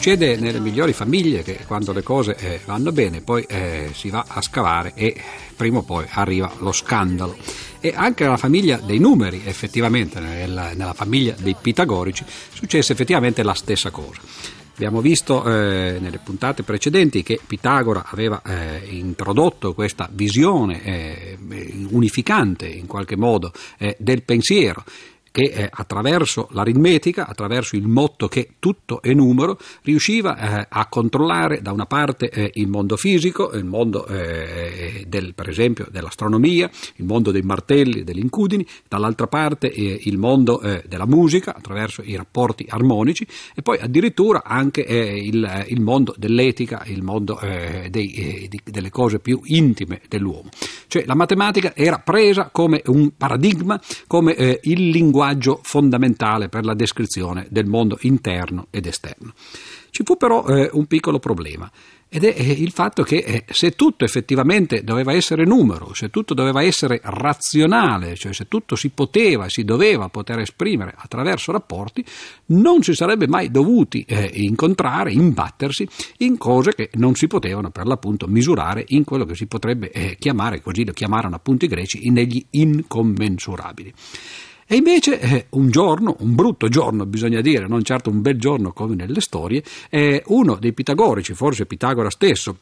Succede nelle migliori famiglie che quando le cose eh, vanno bene poi eh, si va a scavare e prima o poi arriva lo scandalo. E anche nella famiglia dei numeri, effettivamente, nella, nella famiglia dei pitagorici, successe effettivamente la stessa cosa. Abbiamo visto eh, nelle puntate precedenti che Pitagora aveva eh, introdotto questa visione eh, unificante in qualche modo eh, del pensiero che eh, attraverso l'aritmetica, attraverso il motto che tutto è numero, riusciva eh, a controllare da una parte eh, il mondo fisico, il mondo eh, del, per esempio dell'astronomia, il mondo dei martelli, delle incudini, dall'altra parte eh, il mondo eh, della musica attraverso i rapporti armonici e poi addirittura anche il, il, mondo dell'etica, il mondo dei, di, delle cose più intime dell'uomo. Cioè la matematica era presa come un paradigma, come il linguaggio linguaggio fondamentale per la descrizione del mondo interno ed esterno. Ci fu però eh, un piccolo problema ed è eh, il fatto che eh, se tutto effettivamente doveva essere numero, se tutto doveva essere razionale, cioè se tutto si poteva si doveva poter esprimere attraverso rapporti, non si sarebbe mai dovuti eh, incontrare, imbattersi in cose che non si potevano per l'appunto misurare in quello che si potrebbe eh, chiamare, così lo chiamarono appunto i greci, negli incommensurabili. E invece eh, un giorno, un brutto giorno bisogna dire, non certo un bel giorno come nelle storie, eh, uno dei pitagorici, forse Pitagora stesso,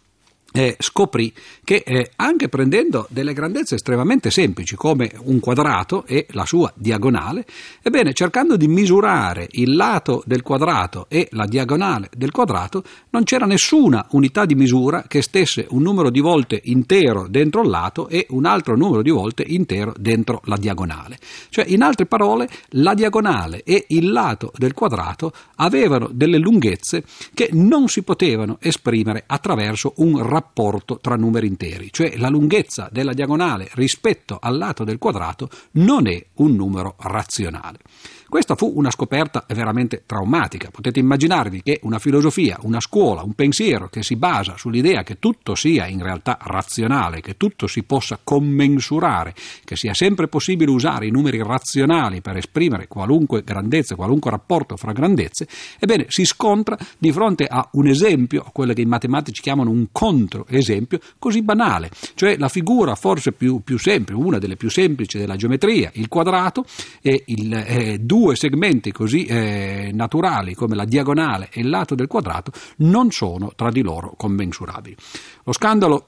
eh, scoprì che eh, anche prendendo delle grandezze estremamente semplici come un quadrato e la sua diagonale, ebbene cercando di misurare il lato del quadrato e la diagonale del quadrato, non c'era nessuna unità di misura che stesse un numero di volte intero dentro il lato e un altro numero di volte intero dentro la diagonale. Cioè, in altre parole, la diagonale e il lato del quadrato avevano delle lunghezze che non si potevano esprimere attraverso un rapporto rapporto tra numeri interi, cioè la lunghezza della diagonale rispetto al lato del quadrato non è un numero razionale. Questa fu una scoperta veramente traumatica. Potete immaginarvi che una filosofia, una scuola, un pensiero che si basa sull'idea che tutto sia in realtà razionale, che tutto si possa commensurare, che sia sempre possibile usare i numeri razionali per esprimere qualunque grandezza, qualunque rapporto fra grandezze, ebbene si scontra di fronte a un esempio, a quello che i matematici chiamano un controesempio, così banale, cioè la figura forse più, più semplice, una delle più semplici della geometria, il quadrato e il eh, due segmenti così eh, naturali come la diagonale e il lato del quadrato non sono tra di loro commensurabili. Lo scandalo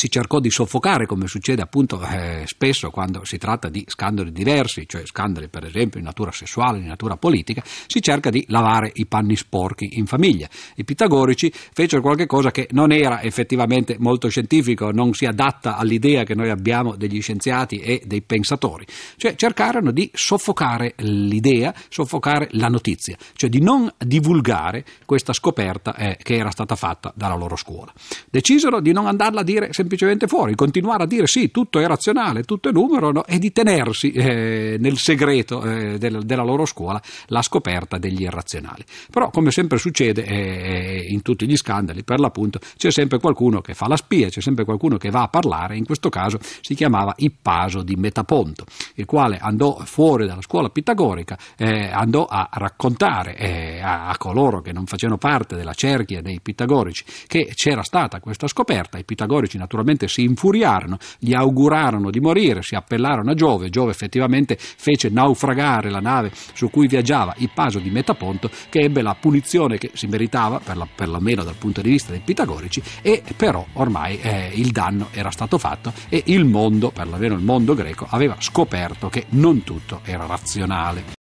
si cercò di soffocare, come succede appunto eh, spesso quando si tratta di scandali diversi, cioè scandali per esempio di natura sessuale, di natura politica, si cerca di lavare i panni sporchi in famiglia. I pitagorici fecero qualcosa che non era effettivamente molto scientifico, non si adatta all'idea che noi abbiamo degli scienziati e dei pensatori, cioè cercarono di soffocare l'idea, soffocare la notizia, cioè di non divulgare questa scoperta eh, che era stata fatta dalla loro scuola. Decisero di non andarla a dire semplicemente semplicemente fuori, continuare a dire sì, tutto è razionale, tutto è numero no? e di tenersi eh, nel segreto eh, del, della loro scuola la scoperta degli irrazionali. Però come sempre succede eh, in tutti gli scandali, per l'appunto c'è sempre qualcuno che fa la spia, c'è sempre qualcuno che va a parlare, in questo caso si chiamava Ippaso di Metaponto, il quale andò fuori dalla scuola pitagorica, eh, andò a raccontare eh, a, a coloro che non facevano parte della cerchia dei pitagorici che c'era stata questa scoperta, i pitagorici naturalmente naturalmente si infuriarono, gli augurarono di morire, si appellarono a Giove, Giove effettivamente fece naufragare la nave su cui viaggiava il paso di Metaponto che ebbe la punizione che si meritava, perlomeno dal punto di vista dei pitagorici, e però ormai eh, il danno era stato fatto e il mondo, perlomeno il mondo greco, aveva scoperto che non tutto era razionale.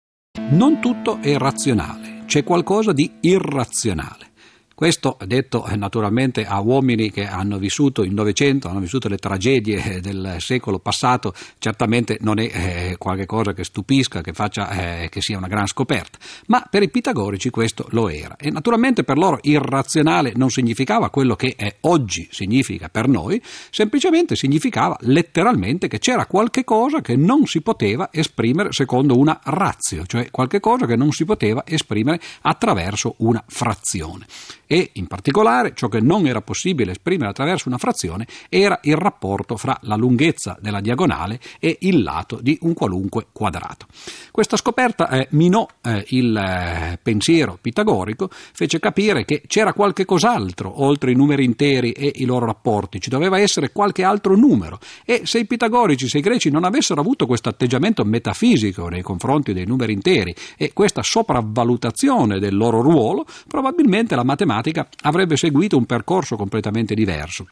Non tutto è razionale, c'è qualcosa di irrazionale. Questo detto eh, naturalmente a uomini che hanno vissuto il Novecento, hanno vissuto le tragedie eh, del secolo passato, certamente non è eh, qualcosa che stupisca, che, faccia, eh, che sia una gran scoperta, ma per i pitagorici questo lo era. E naturalmente per loro irrazionale non significava quello che oggi significa per noi, semplicemente significava letteralmente che c'era qualche cosa che non si poteva esprimere secondo una razio, cioè qualche cosa che non si poteva esprimere attraverso una frazione. E in particolare ciò che non era possibile esprimere attraverso una frazione era il rapporto fra la lunghezza della diagonale e il lato di un qualunque quadrato. Questa scoperta eh, minò eh, il eh, pensiero pitagorico, fece capire che c'era qualche cos'altro oltre i numeri interi e i loro rapporti, ci doveva essere qualche altro numero e se i pitagorici, se i greci non avessero avuto questo atteggiamento metafisico nei confronti dei numeri interi e questa sopravvalutazione del loro ruolo, probabilmente la matematica avrebbe seguito un percorso completamente diverso.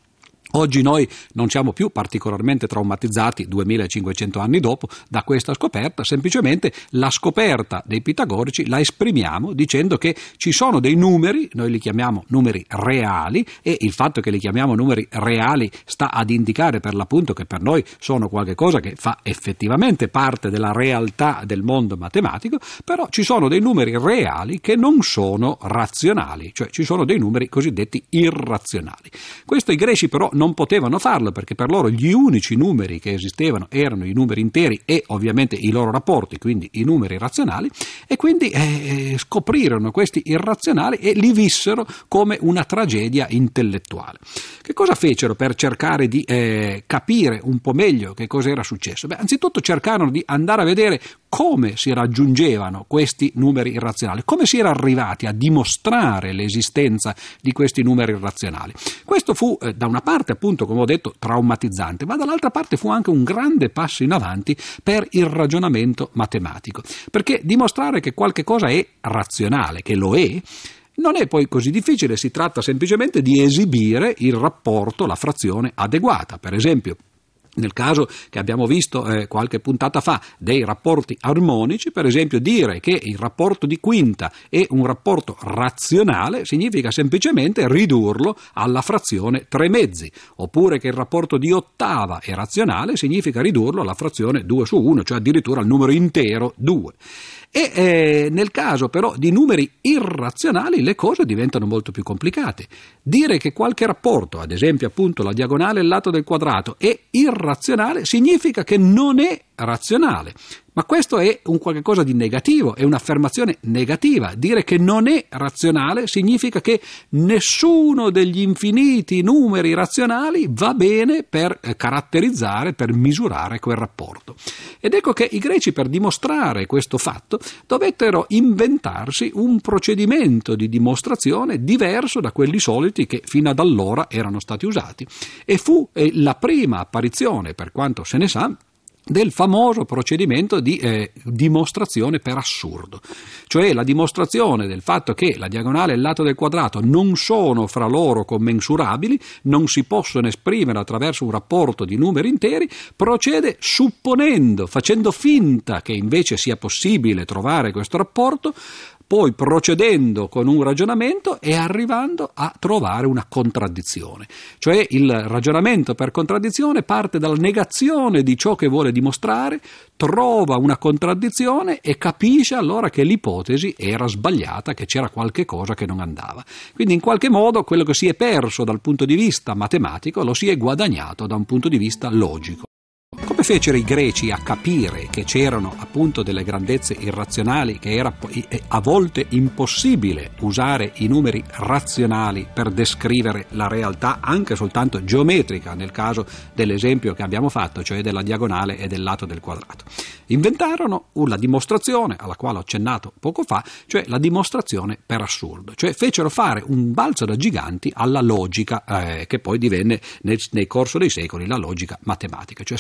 Oggi noi non siamo più particolarmente traumatizzati 2500 anni dopo da questa scoperta, semplicemente la scoperta dei pitagorici la esprimiamo dicendo che ci sono dei numeri, noi li chiamiamo numeri reali e il fatto che li chiamiamo numeri reali sta ad indicare per l'appunto che per noi sono qualcosa che fa effettivamente parte della realtà del mondo matematico, però ci sono dei numeri reali che non sono razionali, cioè ci sono dei numeri cosiddetti irrazionali. Questo i greci però potevano farlo perché per loro gli unici numeri che esistevano erano i numeri interi e ovviamente i loro rapporti, quindi i numeri razionali, e quindi eh, scoprirono questi irrazionali e li vissero come una tragedia intellettuale. Che cosa fecero per cercare di eh, capire un po' meglio che cosa era successo? Beh, anzitutto cercarono di andare a vedere come si raggiungevano questi numeri irrazionali, come si era arrivati a dimostrare l'esistenza di questi numeri irrazionali. Questo fu eh, da una parte appunto come ho detto traumatizzante, ma dall'altra parte fu anche un grande passo in avanti per il ragionamento matematico, perché dimostrare che qualche cosa è razionale, che lo è, non è poi così difficile, si tratta semplicemente di esibire il rapporto, la frazione adeguata. Per esempio, nel caso che abbiamo visto eh, qualche puntata fa dei rapporti armonici, per esempio dire che il rapporto di quinta è un rapporto razionale significa semplicemente ridurlo alla frazione tre mezzi, oppure che il rapporto di ottava è razionale significa ridurlo alla frazione 2 su 1, cioè addirittura al numero intero 2. E eh, nel caso però di numeri irrazionali le cose diventano molto più complicate. Dire che qualche rapporto, ad esempio appunto la diagonale e il lato del quadrato, è irrazionale significa che non è razionale. Ma questo è un qualche cosa di negativo, è un'affermazione negativa. Dire che non è razionale significa che nessuno degli infiniti numeri razionali va bene per eh, caratterizzare, per misurare quel rapporto. Ed ecco che i greci per dimostrare questo fatto dovettero inventarsi un procedimento di dimostrazione diverso da quelli soliti che fino ad allora erano stati usati. E fu eh, la prima apparizione, per quanto se ne sa, del famoso procedimento di eh, dimostrazione per assurdo, cioè la dimostrazione del fatto che la diagonale e il lato del quadrato non sono fra loro commensurabili, non si possono esprimere attraverso un rapporto di numeri interi, procede supponendo, facendo finta che invece sia possibile trovare questo rapporto, poi procedendo con un ragionamento e arrivando a trovare una contraddizione. Cioè il ragionamento per contraddizione parte dalla negazione di ciò che vuole dimostrare, trova una contraddizione e capisce allora che l'ipotesi era sbagliata, che c'era qualche cosa che non andava. Quindi in qualche modo quello che si è perso dal punto di vista matematico lo si è guadagnato da un punto di vista logico. Come fecero i greci a capire che c'erano appunto delle grandezze irrazionali, che era a volte impossibile usare i numeri razionali per descrivere la realtà anche soltanto geometrica, nel caso dell'esempio che abbiamo fatto, cioè della diagonale e del lato del quadrato? Inventarono la dimostrazione alla quale ho accennato poco fa, cioè la dimostrazione per assurdo, cioè fecero fare un balzo da giganti alla logica eh, che poi divenne nel, nel corso dei secoli la logica matematica, cioè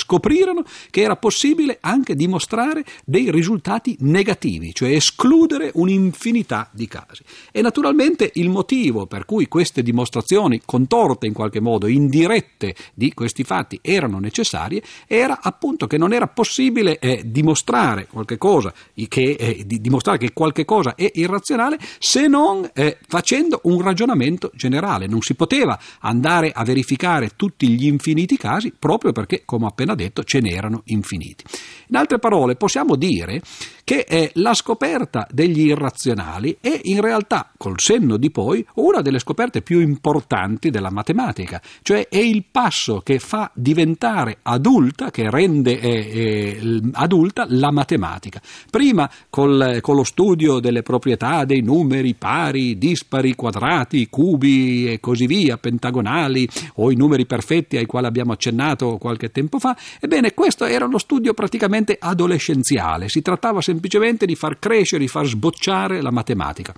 scoprirono che era possibile anche dimostrare dei risultati negativi, cioè escludere un'infinità di casi. E naturalmente il motivo per cui queste dimostrazioni contorte in qualche modo, indirette di questi fatti erano necessarie, era appunto che non era possibile eh, dimostrare qualche cosa, che, eh, di, dimostrare che qualche cosa è irrazionale se non eh, facendo un ragionamento generale. Non si poteva andare a verificare tutti gli infiniti casi proprio perché, come ho appena detto, ce n'erano infiniti. In altre parole, possiamo dire che è la scoperta degli irrazionali è in realtà, col senno di poi, una delle scoperte più importanti della matematica, cioè è il passo che fa diventare adulta, che rende eh, eh, adulta la matematica. Prima col, con lo studio delle proprietà dei numeri pari, dispari, quadrati, cubi e così via, pentagonali o i numeri perfetti ai quali abbiamo accennato qualche tempo fa, ebbene questo era lo studio praticamente adolescenziale, si trattava semplicemente di far crescere, di far sbocciare la matematica.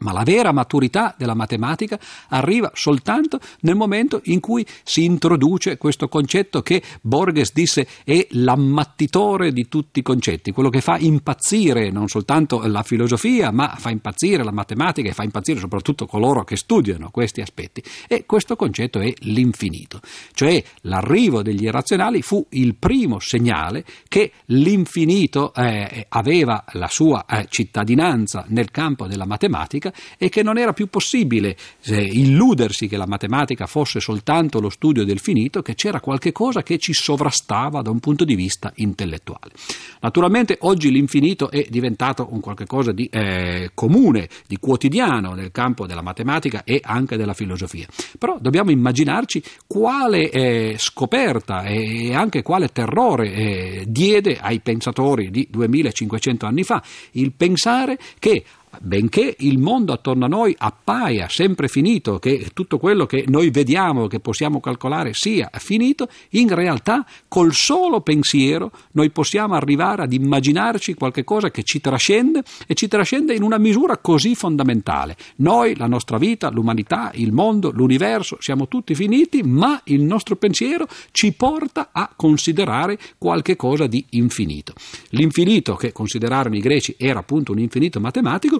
Ma la vera maturità della matematica arriva soltanto nel momento in cui si introduce questo concetto che Borges disse è l'ammattitore di tutti i concetti, quello che fa impazzire non soltanto la filosofia, ma fa impazzire la matematica e fa impazzire soprattutto coloro che studiano questi aspetti. E questo concetto è l'infinito, cioè l'arrivo degli irrazionali fu il primo segnale che l'infinito eh, aveva la sua eh, cittadinanza nel campo della matematica matematica e che non era più possibile illudersi che la matematica fosse soltanto lo studio del finito, che c'era qualche cosa che ci sovrastava da un punto di vista intellettuale. Naturalmente oggi l'infinito è diventato un qualche cosa di eh, comune, di quotidiano nel campo della matematica e anche della filosofia. Però dobbiamo immaginarci quale eh, scoperta e anche quale terrore eh, diede ai pensatori di 2500 anni fa il pensare che benché il mondo attorno a noi appaia sempre finito, che tutto quello che noi vediamo, che possiamo calcolare sia finito, in realtà col solo pensiero noi possiamo arrivare ad immaginarci qualcosa che ci trascende e ci trascende in una misura così fondamentale. Noi, la nostra vita, l'umanità, il mondo, l'universo, siamo tutti finiti, ma il nostro pensiero ci porta a considerare qualche cosa di infinito. L'infinito che considerarono i greci era appunto un infinito matematico,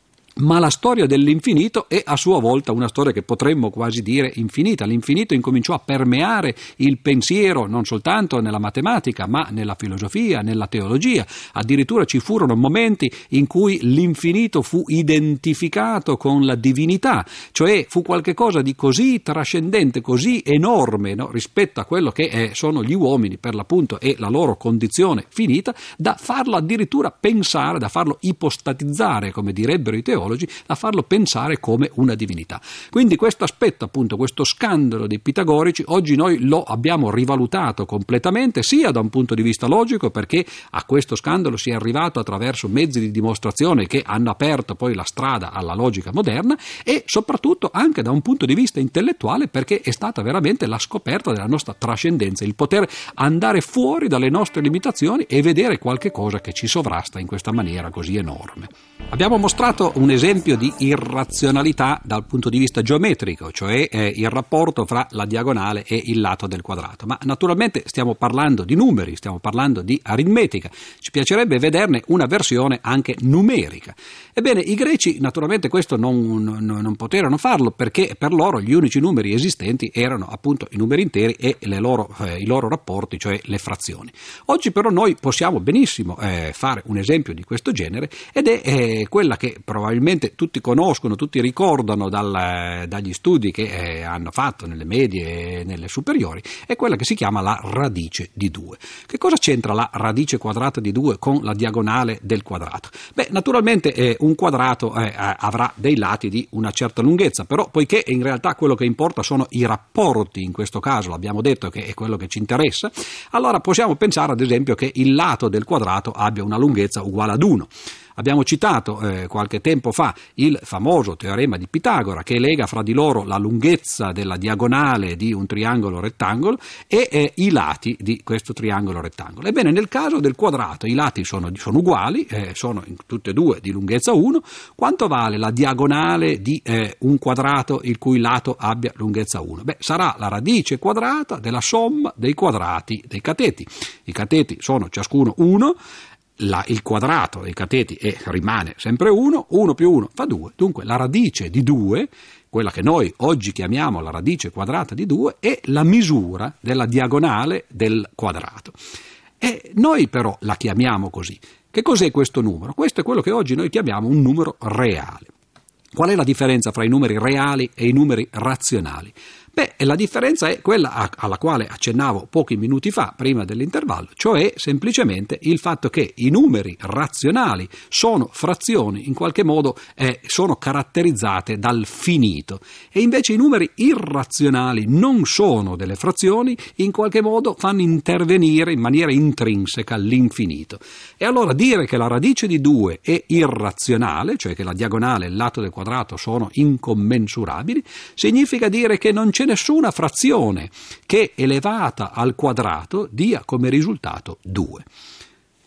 ma la storia dell'infinito è a sua volta una storia che potremmo quasi dire infinita. L'infinito incominciò a permeare il pensiero non soltanto nella matematica, ma nella filosofia, nella teologia. Addirittura ci furono momenti in cui l'infinito fu identificato con la divinità, cioè fu qualcosa di così trascendente, così enorme no? rispetto a quello che è, sono gli uomini per l'appunto e la loro condizione finita, da farlo addirittura pensare, da farlo ipostatizzare, come direbbero i teologi teologi a farlo pensare come una divinità. Quindi questo aspetto, appunto, questo scandalo dei pitagorici, oggi noi lo abbiamo rivalutato completamente, sia da un punto di vista logico, perché a questo scandalo si è arrivato attraverso mezzi di dimostrazione che hanno aperto poi la strada alla logica moderna, e soprattutto anche da un punto di vista intellettuale, perché è stata veramente la scoperta della nostra trascendenza, il poter andare fuori dalle nostre limitazioni e vedere qualche cosa che ci sovrasta in questa maniera così enorme. Abbiamo mostrato un esempio di irrazionalità dal punto di vista geometrico, cioè eh, il rapporto fra la diagonale e il lato del quadrato. Ma naturalmente stiamo parlando di numeri, stiamo parlando di aritmetica. Ci piacerebbe vederne una versione anche numerica. Ebbene, i greci naturalmente questo non, non, non poterono farlo perché per loro gli unici numeri esistenti erano appunto i numeri interi e loro, eh, i loro rapporti, cioè le frazioni. Oggi però noi possiamo benissimo eh, fare un esempio di questo genere ed è eh, quella che probabilmente tutti conoscono, tutti ricordano dal, dagli studi che eh, hanno fatto nelle medie e nelle superiori, è quella che si chiama la radice di 2. Che cosa c'entra la radice quadrata di 2 con la diagonale del quadrato? Beh, naturalmente eh, un quadrato eh, avrà dei lati di una certa lunghezza, però poiché in realtà quello che importa sono i rapporti, in questo caso l'abbiamo detto che è quello che ci interessa, allora possiamo pensare ad esempio che il lato del quadrato abbia una lunghezza uguale ad 1. Abbiamo citato eh, qualche tempo fa il famoso teorema di Pitagora che lega fra di loro la lunghezza della diagonale di un triangolo rettangolo e eh, i lati di questo triangolo rettangolo. Ebbene, nel caso del quadrato i lati sono, sono uguali, eh, sono tutti e due di lunghezza 1. Quanto vale la diagonale di eh, un quadrato il cui lato abbia lunghezza 1? Beh, sarà la radice quadrata della somma dei quadrati dei cateti. I cateti sono ciascuno 1 la, il quadrato dei cateti è, rimane sempre 1, 1 più 1 fa 2, dunque la radice di 2, quella che noi oggi chiamiamo la radice quadrata di 2, è la misura della diagonale del quadrato. E noi però la chiamiamo così. Che cos'è questo numero? Questo è quello che oggi noi chiamiamo un numero reale. Qual è la differenza fra i numeri reali e i numeri razionali? Beh, la differenza è quella alla quale accennavo pochi minuti fa, prima dell'intervallo, cioè semplicemente il fatto che i numeri razionali sono frazioni, in qualche modo eh, sono caratterizzate dal finito, e invece i numeri irrazionali non sono delle frazioni, in qualche modo fanno intervenire in maniera intrinseca l'infinito. E allora dire che la radice di 2 è irrazionale, cioè che la diagonale e il lato del quadrato sono incommensurabili, significa dire che non c'è nessuna frazione che elevata al quadrato dia come risultato 2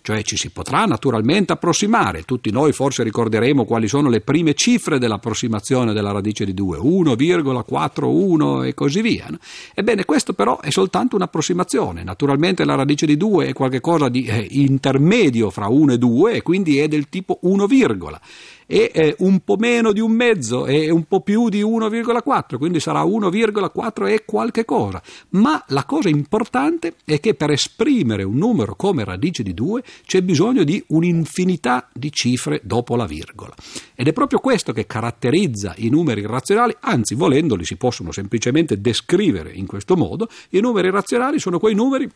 cioè ci si potrà naturalmente approssimare. Tutti noi forse ricorderemo quali sono le prime cifre dell'approssimazione della radice di 2, 1,41 e così via. Ebbene, questo però è soltanto un'approssimazione. Naturalmente la radice di 2 è qualcosa di eh, intermedio fra 1 e 2 e quindi è del tipo 1, e eh, un po' meno di un mezzo e un po' più di 1,4, quindi sarà 1,4 e qualche cosa. Ma la cosa importante è che per esprimere un numero come radice di 2 c'è bisogno di un'infinità di cifre dopo la virgola. Ed è proprio questo che caratterizza i numeri irrazionali, anzi volendoli si possono semplicemente descrivere in questo modo. I numeri irrazionali sono quei numeri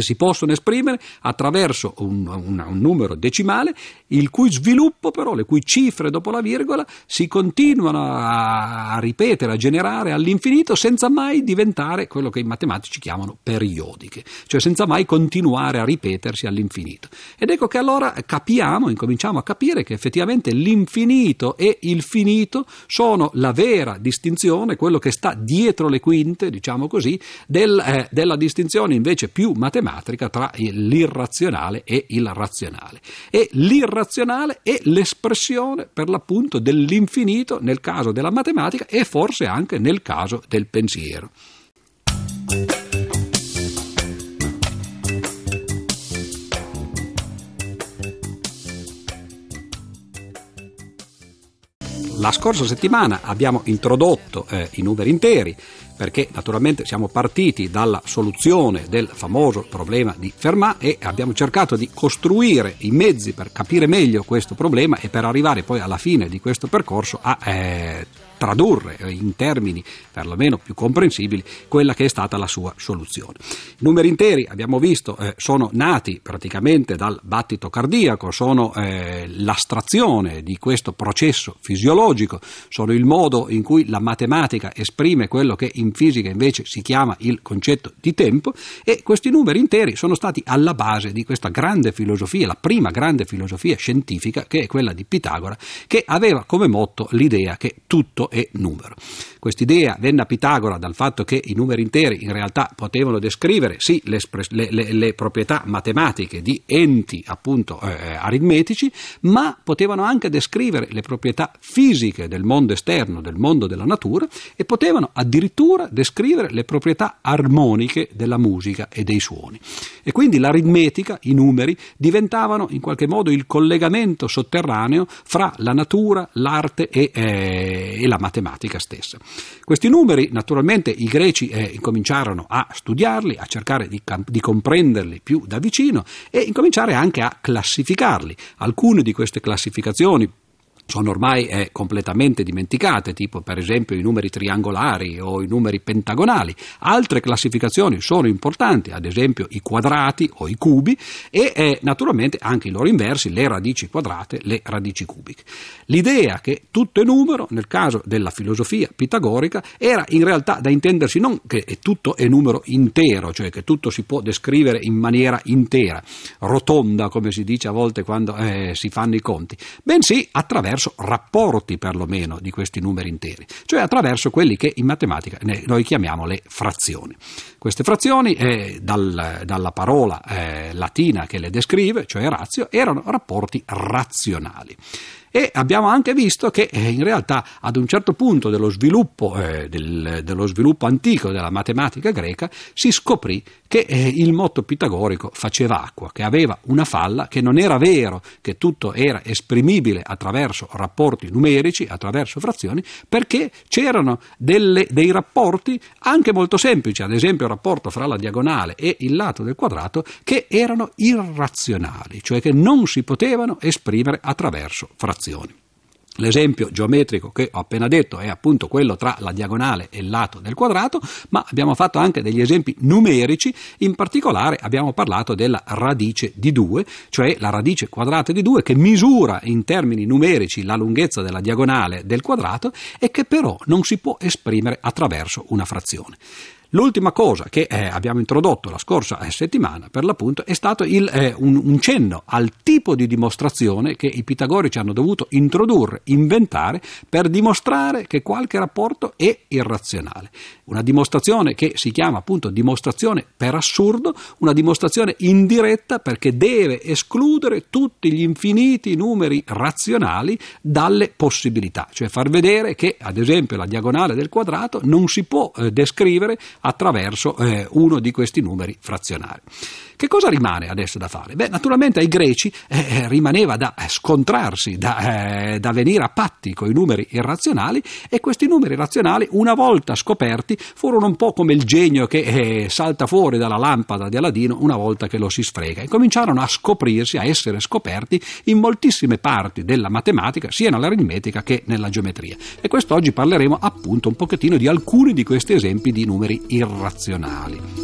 si possono esprimere attraverso un, un, un, numero decimale, il cui sviluppo però, le cui cifre dopo la virgola, si continuano a, a, ripetere, a generare all'infinito senza mai diventare quello che i matematici chiamano periodiche, cioè senza mai continuare a ripetersi all'infinito. Ed ecco che allora capiamo, incominciamo a capire che effettivamente l'infinito e il finito sono la vera distinzione, quello che sta dietro le quinte, diciamo così, del, eh, della distinzione invece più matematica matematica tra l'irrazionale e il razionale. E l'irrazionale è l'espressione per l'appunto dell'infinito nel caso della matematica e forse anche nel caso del pensiero. La scorsa settimana abbiamo introdotto eh, i numeri interi perché naturalmente siamo partiti dalla soluzione del famoso problema di Fermat e abbiamo cercato di costruire i mezzi per capire meglio questo problema e per arrivare poi alla fine di questo percorso a eh, tradurre in termini perlomeno più comprensibili quella che è stata la sua soluzione. I numeri interi, abbiamo visto, eh, sono nati praticamente dal battito cardiaco, sono eh, l'astrazione di questo processo fisiologico, sono il modo in cui la matematica esprime quello che in fisica invece si chiama il concetto di tempo e questi numeri interi sono stati alla base di questa grande filosofia, la prima grande filosofia scientifica che è quella di Pitagora, che aveva come motto l'idea che tutto e numero. Quest'idea venne a Pitagora dal fatto che i numeri interi in realtà potevano descrivere sì le, le, le proprietà matematiche di enti appunto eh, aritmetici, ma potevano anche descrivere le proprietà fisiche del mondo esterno, del mondo della natura e potevano addirittura descrivere le proprietà armoniche della musica e dei suoni. E quindi l'aritmetica, i numeri, diventavano in qualche modo il collegamento sotterraneo fra la natura, l'arte e, eh, e la matematica stessa. Questi numeri, naturalmente, i greci eh, incominciarono a studiarli, a cercare di, di comprenderli più da vicino e incominciare anche a classificarli. Alcune di queste classificazioni sono ormai eh, completamente dimenticate, tipo per esempio i numeri triangolari o i numeri pentagonali. Altre classificazioni sono importanti, ad esempio i quadrati o i cubi e eh, naturalmente anche i loro inversi, le radici quadrate, le radici cubiche. L'idea che tutto è numero, nel caso della filosofia pitagorica, era in realtà da intendersi non che tutto è numero intero, cioè che tutto si può descrivere in maniera intera, rotonda come si dice a volte quando eh, si fanno i conti, bensì attraverso attraverso rapporti perlomeno di questi numeri interi, cioè attraverso quelli che in matematica noi chiamiamo le frazioni. Queste frazioni, eh, dal, dalla parola eh, latina che le descrive, cioè razio, erano rapporti razionali. E abbiamo anche visto che eh, in realtà ad un certo punto dello sviluppo, eh, del, dello sviluppo antico della matematica greca si scoprì che eh, il motto pitagorico faceva acqua, che aveva una falla, che non era vero che tutto era esprimibile attraverso rapporti numerici, attraverso frazioni, perché c'erano delle, dei rapporti anche molto semplici, ad esempio il rapporto fra la diagonale e il lato del quadrato, che erano irrazionali, cioè che non si potevano esprimere attraverso frazioni. L'esempio geometrico che ho appena detto è appunto quello tra la diagonale e il lato del quadrato, ma abbiamo fatto anche degli esempi numerici, in particolare abbiamo parlato della radice di 2, cioè la radice quadrata di 2 che misura in termini numerici la lunghezza della diagonale del quadrato e che però non si può esprimere attraverso una frazione. L'ultima cosa che eh, abbiamo introdotto la scorsa eh, settimana, per l'appunto, è stato il, eh, un, un, cenno al tipo di dimostrazione che i pitagorici hanno dovuto introdurre, inventare, per dimostrare che qualche rapporto è irrazionale. Una dimostrazione che si chiama appunto dimostrazione per assurdo, una dimostrazione indiretta perché deve escludere tutti gli infiniti numeri razionali dalle possibilità, cioè far vedere che ad esempio la diagonale del quadrato non si può eh, descrivere attraverso eh, uno di questi numeri frazionari. Che cosa rimane adesso da fare? Beh, naturalmente ai greci eh, eh rimaneva da eh, scontrarsi, da, eh, da, venire a patti con i numeri irrazionali e questi numeri irrazionali, una volta scoperti, furono un po' come il genio che eh, salta fuori dalla lampada di Aladino una volta che lo si sfrega e cominciarono a scoprirsi, a essere scoperti in moltissime parti della matematica, sia nell'aritmetica che nella geometria. E quest'oggi parleremo appunto un pochettino di alcuni di questi esempi di numeri irrazionali.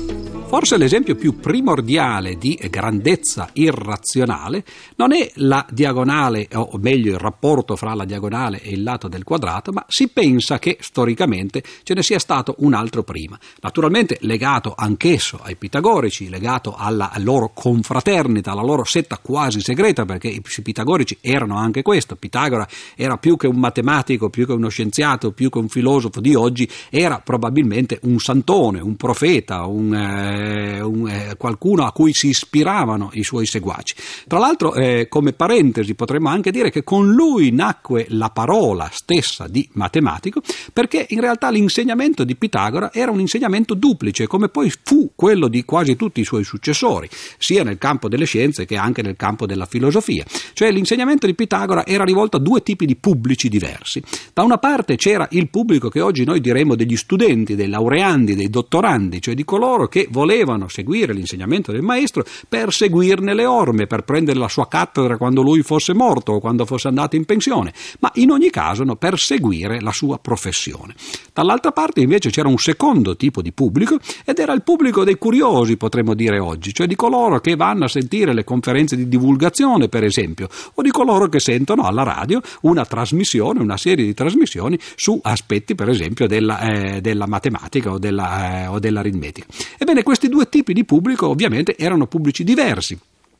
Forse l'esempio più primordiale di grandezza irrazionale non è la diagonale, o meglio il rapporto fra la diagonale e il lato del quadrato, ma si pensa che storicamente ce ne sia stato un altro prima. Naturalmente legato anch'esso ai pitagorici, legato alla loro confraternita, alla loro setta quasi segreta, perché i pitagorici erano anche questo. Pitagora era più che un matematico, più che uno scienziato, più che un filosofo di oggi, era probabilmente un santone, un profeta, un eh, eh, un, eh, qualcuno a cui si ispiravano i suoi seguaci. Tra l'altro, eh, come parentesi, potremmo anche dire che con lui nacque la parola stessa di matematico, perché in realtà l'insegnamento di Pitagora era un insegnamento duplice, come poi fu quello di quasi tutti i suoi successori, sia nel campo delle scienze che anche nel campo della filosofia. Cioè l'insegnamento di Pitagora era rivolto a due tipi di pubblici diversi. Da una parte c'era il pubblico che oggi noi diremmo degli studenti, dei laureandi, dei dottorandi, cioè di coloro che volevano volevano seguire l'insegnamento del maestro per seguirne le orme, per prendere la sua cattedra quando lui fosse morto o quando fosse andato in pensione, ma in ogni caso no, per seguire la sua professione. Dall'altra parte invece c'era un secondo tipo di pubblico ed era il pubblico dei curiosi, potremmo dire oggi, cioè di coloro che vanno a sentire le conferenze di divulgazione, per esempio, o di coloro che sentono alla radio una trasmissione, una serie di trasmissioni su aspetti, per esempio, della, eh, della matematica o, della, eh, o dell'aritmetica. Ebbene, questi due tipi di pubblico ovviamente erano pubblici diversi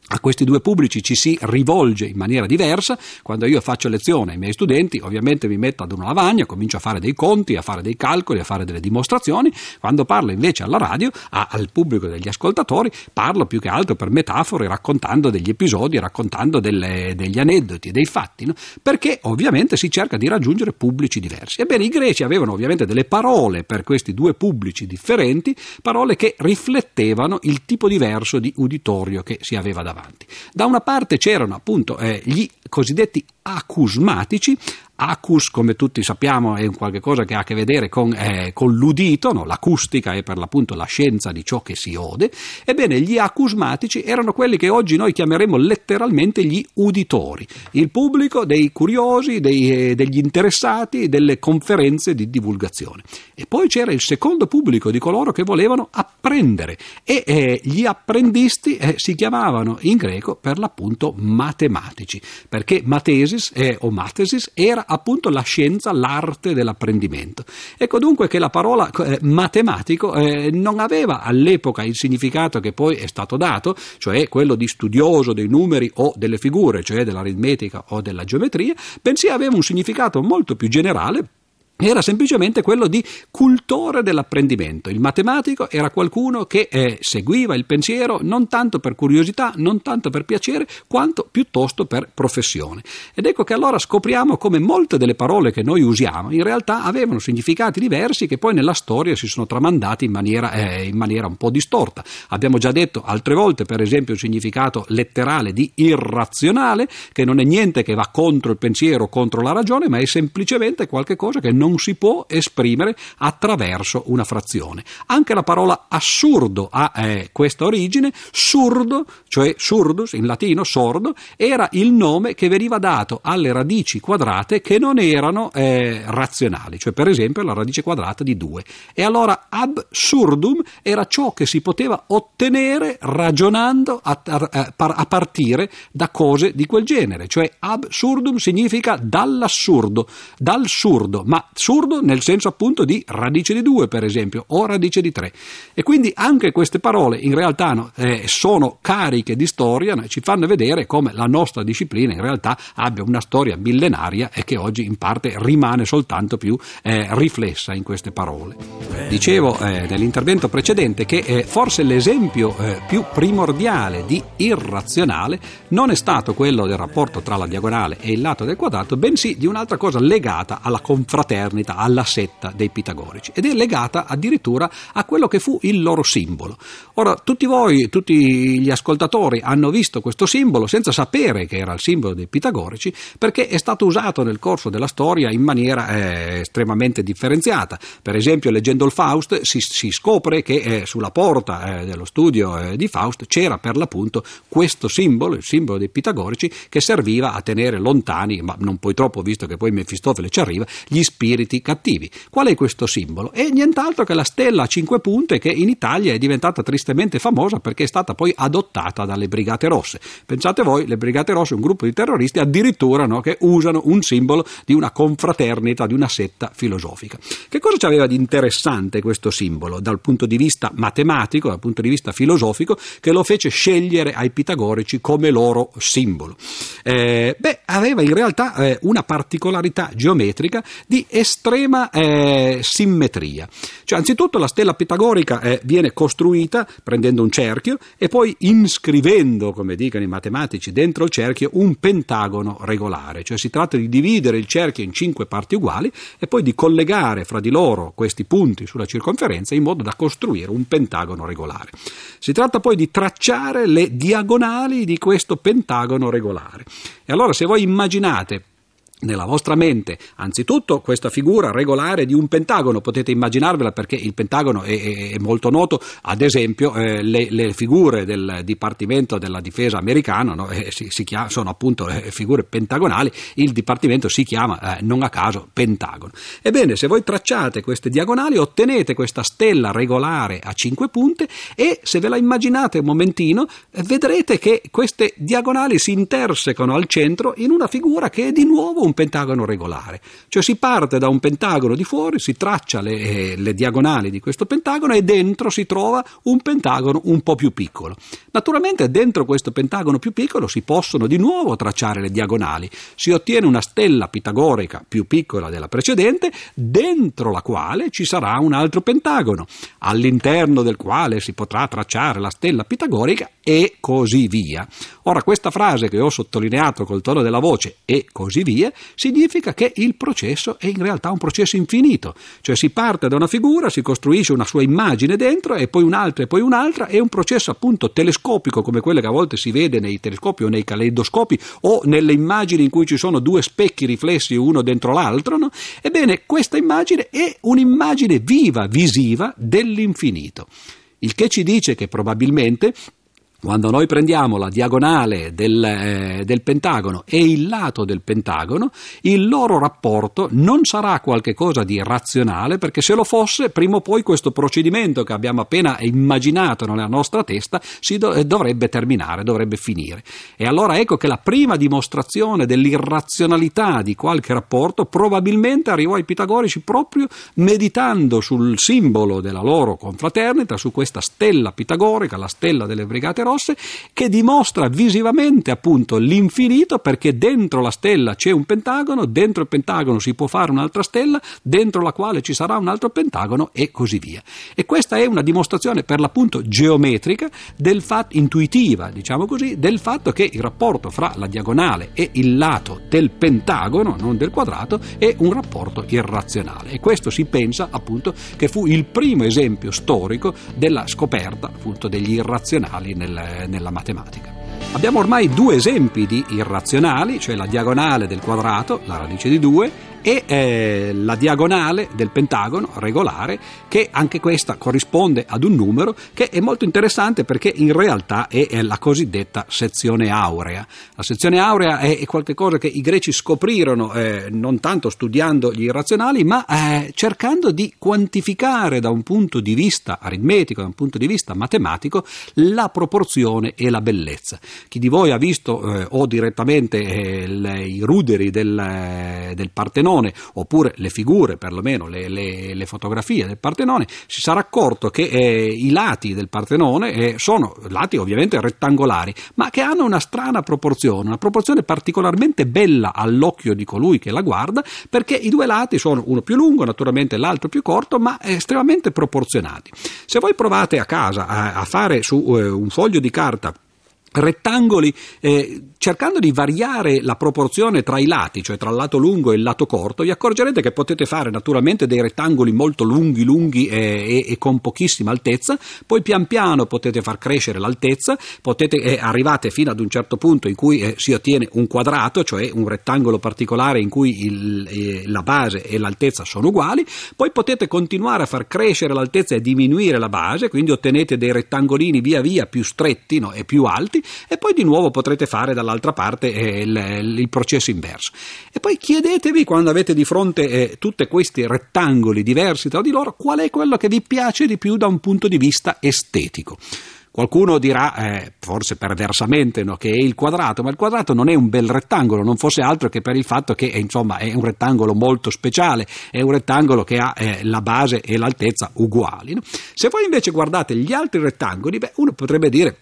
a questi due pubblici ci si rivolge in maniera diversa. Quando io faccio lezione ai miei studenti, ovviamente mi metto ad una lavagna, comincio a fare dei conti, a fare dei calcoli, a fare delle dimostrazioni. Quando parlo invece alla radio, a, al pubblico degli ascoltatori, parlo più che altro per metafore, raccontando degli episodi, raccontando delle, degli aneddoti, dei fatti, no? perché ovviamente si cerca di raggiungere pubblici diversi. Ebbene, i greci avevano ovviamente delle parole per questi due pubblici differenti, parole che riflettevano il tipo diverso di uditorio che si aveva davanti avanti. Da una parte c'erano appunto eh, gli cosiddetti acusmatici, Acus, come tutti sappiamo, è un qualche cosa che ha a che vedere con, eh, con l'udito, no? l'acustica è per l'appunto la scienza di ciò che si ode. Ebbene, gli acusmatici erano quelli che oggi noi chiameremo letteralmente gli uditori, il pubblico dei curiosi, dei, eh, degli interessati delle conferenze di divulgazione. E poi c'era il secondo pubblico di coloro che volevano apprendere e eh, gli apprendisti eh, si chiamavano in greco per l'appunto matematici, perché matesis eh, o matesis era appunto la scienza, l'arte dell'apprendimento. Ecco dunque che la parola eh, matematico eh, non aveva all'epoca il significato che poi è stato dato, cioè quello di studioso dei numeri o delle figure, cioè dell'aritmetica o della geometria, bensì aveva un significato molto più generale era semplicemente quello di cultore dell'apprendimento. Il matematico era qualcuno che eh, seguiva il pensiero non tanto per curiosità, non tanto per piacere, quanto piuttosto per professione. Ed ecco che allora scopriamo come molte delle parole che noi usiamo in realtà avevano significati diversi che poi nella storia si sono tramandati in maniera, eh, in maniera un po' distorta. Abbiamo già detto altre volte, per esempio, il significato letterale di irrazionale, che non è niente che va contro il pensiero, contro la ragione, ma è semplicemente qualcosa che non non si può esprimere attraverso una frazione. Anche la parola assurdo ha eh, questa origine, surdo, cioè surdus in latino, sordo, era il nome che veniva dato alle radici quadrate che non erano eh, razionali, cioè per esempio la radice quadrata di 2. E allora absurdum era ciò che si poteva ottenere ragionando a, a, a partire da cose di quel genere, cioè absurdum significa dall'assurdo, dal surdo, ma surdo nel senso appunto di radice di 2 per esempio o radice di 3. E quindi anche queste parole in realtà no, eh, sono cariche di storia no, e ci fanno vedere come la nostra disciplina in realtà abbia una storia millenaria e che oggi in parte rimane soltanto più eh, riflessa in queste parole. Dicevo eh, nell'intervento precedente che eh, forse l'esempio eh, più primordiale di irrazionale non è stato quello del rapporto tra la diagonale e il lato del quadrato, bensì di un'altra cosa legata alla confraternita, alla setta dei pitagorici ed è legata addirittura a quello che fu il loro simbolo. Ora, tutti voi, tutti gli ascoltatori hanno visto questo simbolo senza sapere che era il simbolo dei pitagorici perché è stato usato nel corso della storia in maniera eh, estremamente differenziata. Per esempio, leggendo il Faust si, si scopre che eh, sulla porta eh, dello studio eh, di Faust c'era per l'appunto questo simbolo, il simbolo dei pitagorici, che serviva a tenere lontani, ma non poi troppo visto che poi Mefistofele ci arriva, gli spiriti cattivi. Qual è questo simbolo? È nient'altro che la stella a cinque punte che in Italia è diventata tristemente famosa perché è stata poi adottata dalle Brigate Rosse. Pensate voi, le Brigate Rosse, un gruppo di terroristi addirittura no, che usano un simbolo di una confraternita, di una setta filosofica. Che cosa c'aveva di interessante questo simbolo dal punto di vista matematico, dal punto di vista filosofico, che lo fece scegliere ai pitagorici come loro simbolo? Eh, beh, aveva in realtà eh, una particolarità geometrica di estrema eh, simmetria. Cioè, anzitutto la stella pitagorica eh, viene costruita prendendo un cerchio e poi inscrivendo, come dicono i matematici, dentro il cerchio un pentagono regolare. Cioè si tratta di dividere il cerchio in cinque parti uguali e poi di collegare fra di loro questi punti sulla circonferenza in modo da costruire un pentagono regolare. Si tratta poi di tracciare le diagonali di questo pentagono regolare. E allora se voi immaginate nella vostra mente, anzitutto questa figura regolare di un pentagono, potete immaginarvela perché il pentagono è, è, è molto noto, ad esempio eh, le, le, figure del Dipartimento della Difesa americano no, eh, si, si chiama, sono appunto eh, figure pentagonali, il Dipartimento si chiama eh, non a caso Pentagono. Ebbene, se voi tracciate queste diagonali ottenete questa stella regolare a cinque punte e se ve la immaginate un momentino vedrete che queste diagonali si intersecano al centro in una figura che è di nuovo un pentagono regolare. Cioè si parte da un pentagono di fuori, si traccia le, eh, le diagonali di questo pentagono e dentro si trova un pentagono un po' più piccolo. Naturalmente dentro questo pentagono più piccolo si possono di nuovo tracciare le diagonali. Si ottiene una stella pitagorica più piccola della precedente, dentro la quale ci sarà un altro pentagono, all'interno del quale si potrà tracciare la stella pitagorica e così via. Ora questa frase che ho sottolineato col tono della voce e così via significa che il processo è in realtà un processo infinito, cioè si parte da una figura, si costruisce una sua immagine dentro e poi un'altra e poi un'altra, è un processo appunto telescopico come quello che a volte si vede nei telescopi o nei caleidoscopi o nelle immagini in cui ci sono due specchi riflessi uno dentro l'altro, no? Ebbene, questa immagine è un'immagine viva, visiva dell'infinito. Il che ci dice che probabilmente quando noi prendiamo la diagonale del, eh, del, pentagono e il lato del pentagono, il loro rapporto non sarà qualcosa di razionale, perché se lo fosse, prima o poi questo procedimento che abbiamo appena immaginato nella nostra testa si do- eh, dovrebbe terminare, dovrebbe finire. E allora ecco che la prima dimostrazione dell'irrazionalità di qualche rapporto probabilmente arrivò ai pitagorici proprio meditando sul simbolo della loro confraternita, su questa stella pitagorica, la stella delle brigate rosse che dimostra visivamente appunto l'infinito perché dentro la stella c'è un pentagono, dentro il pentagono si può fare un'altra stella, dentro la quale ci sarà un altro pentagono e così via. E questa è una dimostrazione per l'appunto geometrica del fatto intuitiva, diciamo così, del fatto che il rapporto fra la diagonale e il lato del pentagono, non del quadrato, è un rapporto irrazionale. E questo si pensa appunto che fu il primo esempio storico della scoperta appunto degli irrazionali nel nella matematica. Abbiamo ormai due esempi di irrazionali, cioè la diagonale del quadrato, la radice di 2, e eh, la diagonale del pentagono regolare che anche questa corrisponde ad un numero che è molto interessante perché in realtà è, è la cosiddetta sezione aurea. La sezione aurea è, è qualcosa che i greci scoprirono eh, non tanto studiando gli irrazionali ma eh, cercando di quantificare da un punto di vista aritmetico, da un punto di vista matematico la proporzione e la bellezza. Chi di voi ha visto eh, o direttamente eh, le, i ruderi del, eh, del, Partenone oppure le figure, perlomeno le, le, le, fotografie del Partenone, si sarà accorto che eh, i lati del Partenone eh, sono lati ovviamente rettangolari, ma che hanno una strana proporzione, una proporzione particolarmente bella all'occhio di colui che la guarda, perché i due lati sono uno più lungo, naturalmente l'altro più corto, ma estremamente proporzionati. Se voi provate a casa a, a fare su eh, un foglio di carta rettangoli eh, cercando di variare la proporzione tra i lati, cioè tra il lato lungo e il lato corto, vi accorgerete che potete fare naturalmente dei rettangoli molto lunghi, lunghi eh, e, e, con pochissima altezza, poi pian piano potete far crescere l'altezza, potete, eh, arrivate fino ad un certo punto in cui eh, si ottiene un quadrato, cioè un rettangolo particolare in cui il, eh, la base e l'altezza sono uguali, poi potete continuare a far crescere l'altezza e diminuire la base, quindi ottenete dei rettangolini via via più stretti no, e più alti. E poi di nuovo potrete fare dalla dall'altra parte è il, il, processo inverso. E poi chiedetevi quando avete di fronte eh, tutti questi rettangoli diversi tra di loro qual è quello che vi piace di più da un punto di vista estetico. Qualcuno dirà, eh, forse perversamente, no, che è il quadrato, ma il quadrato non è un bel rettangolo, non fosse altro che per il fatto che eh, insomma, è un rettangolo molto speciale, è un rettangolo che ha eh, la base e l'altezza uguali. No? Se voi invece guardate gli altri rettangoli, beh, uno potrebbe dire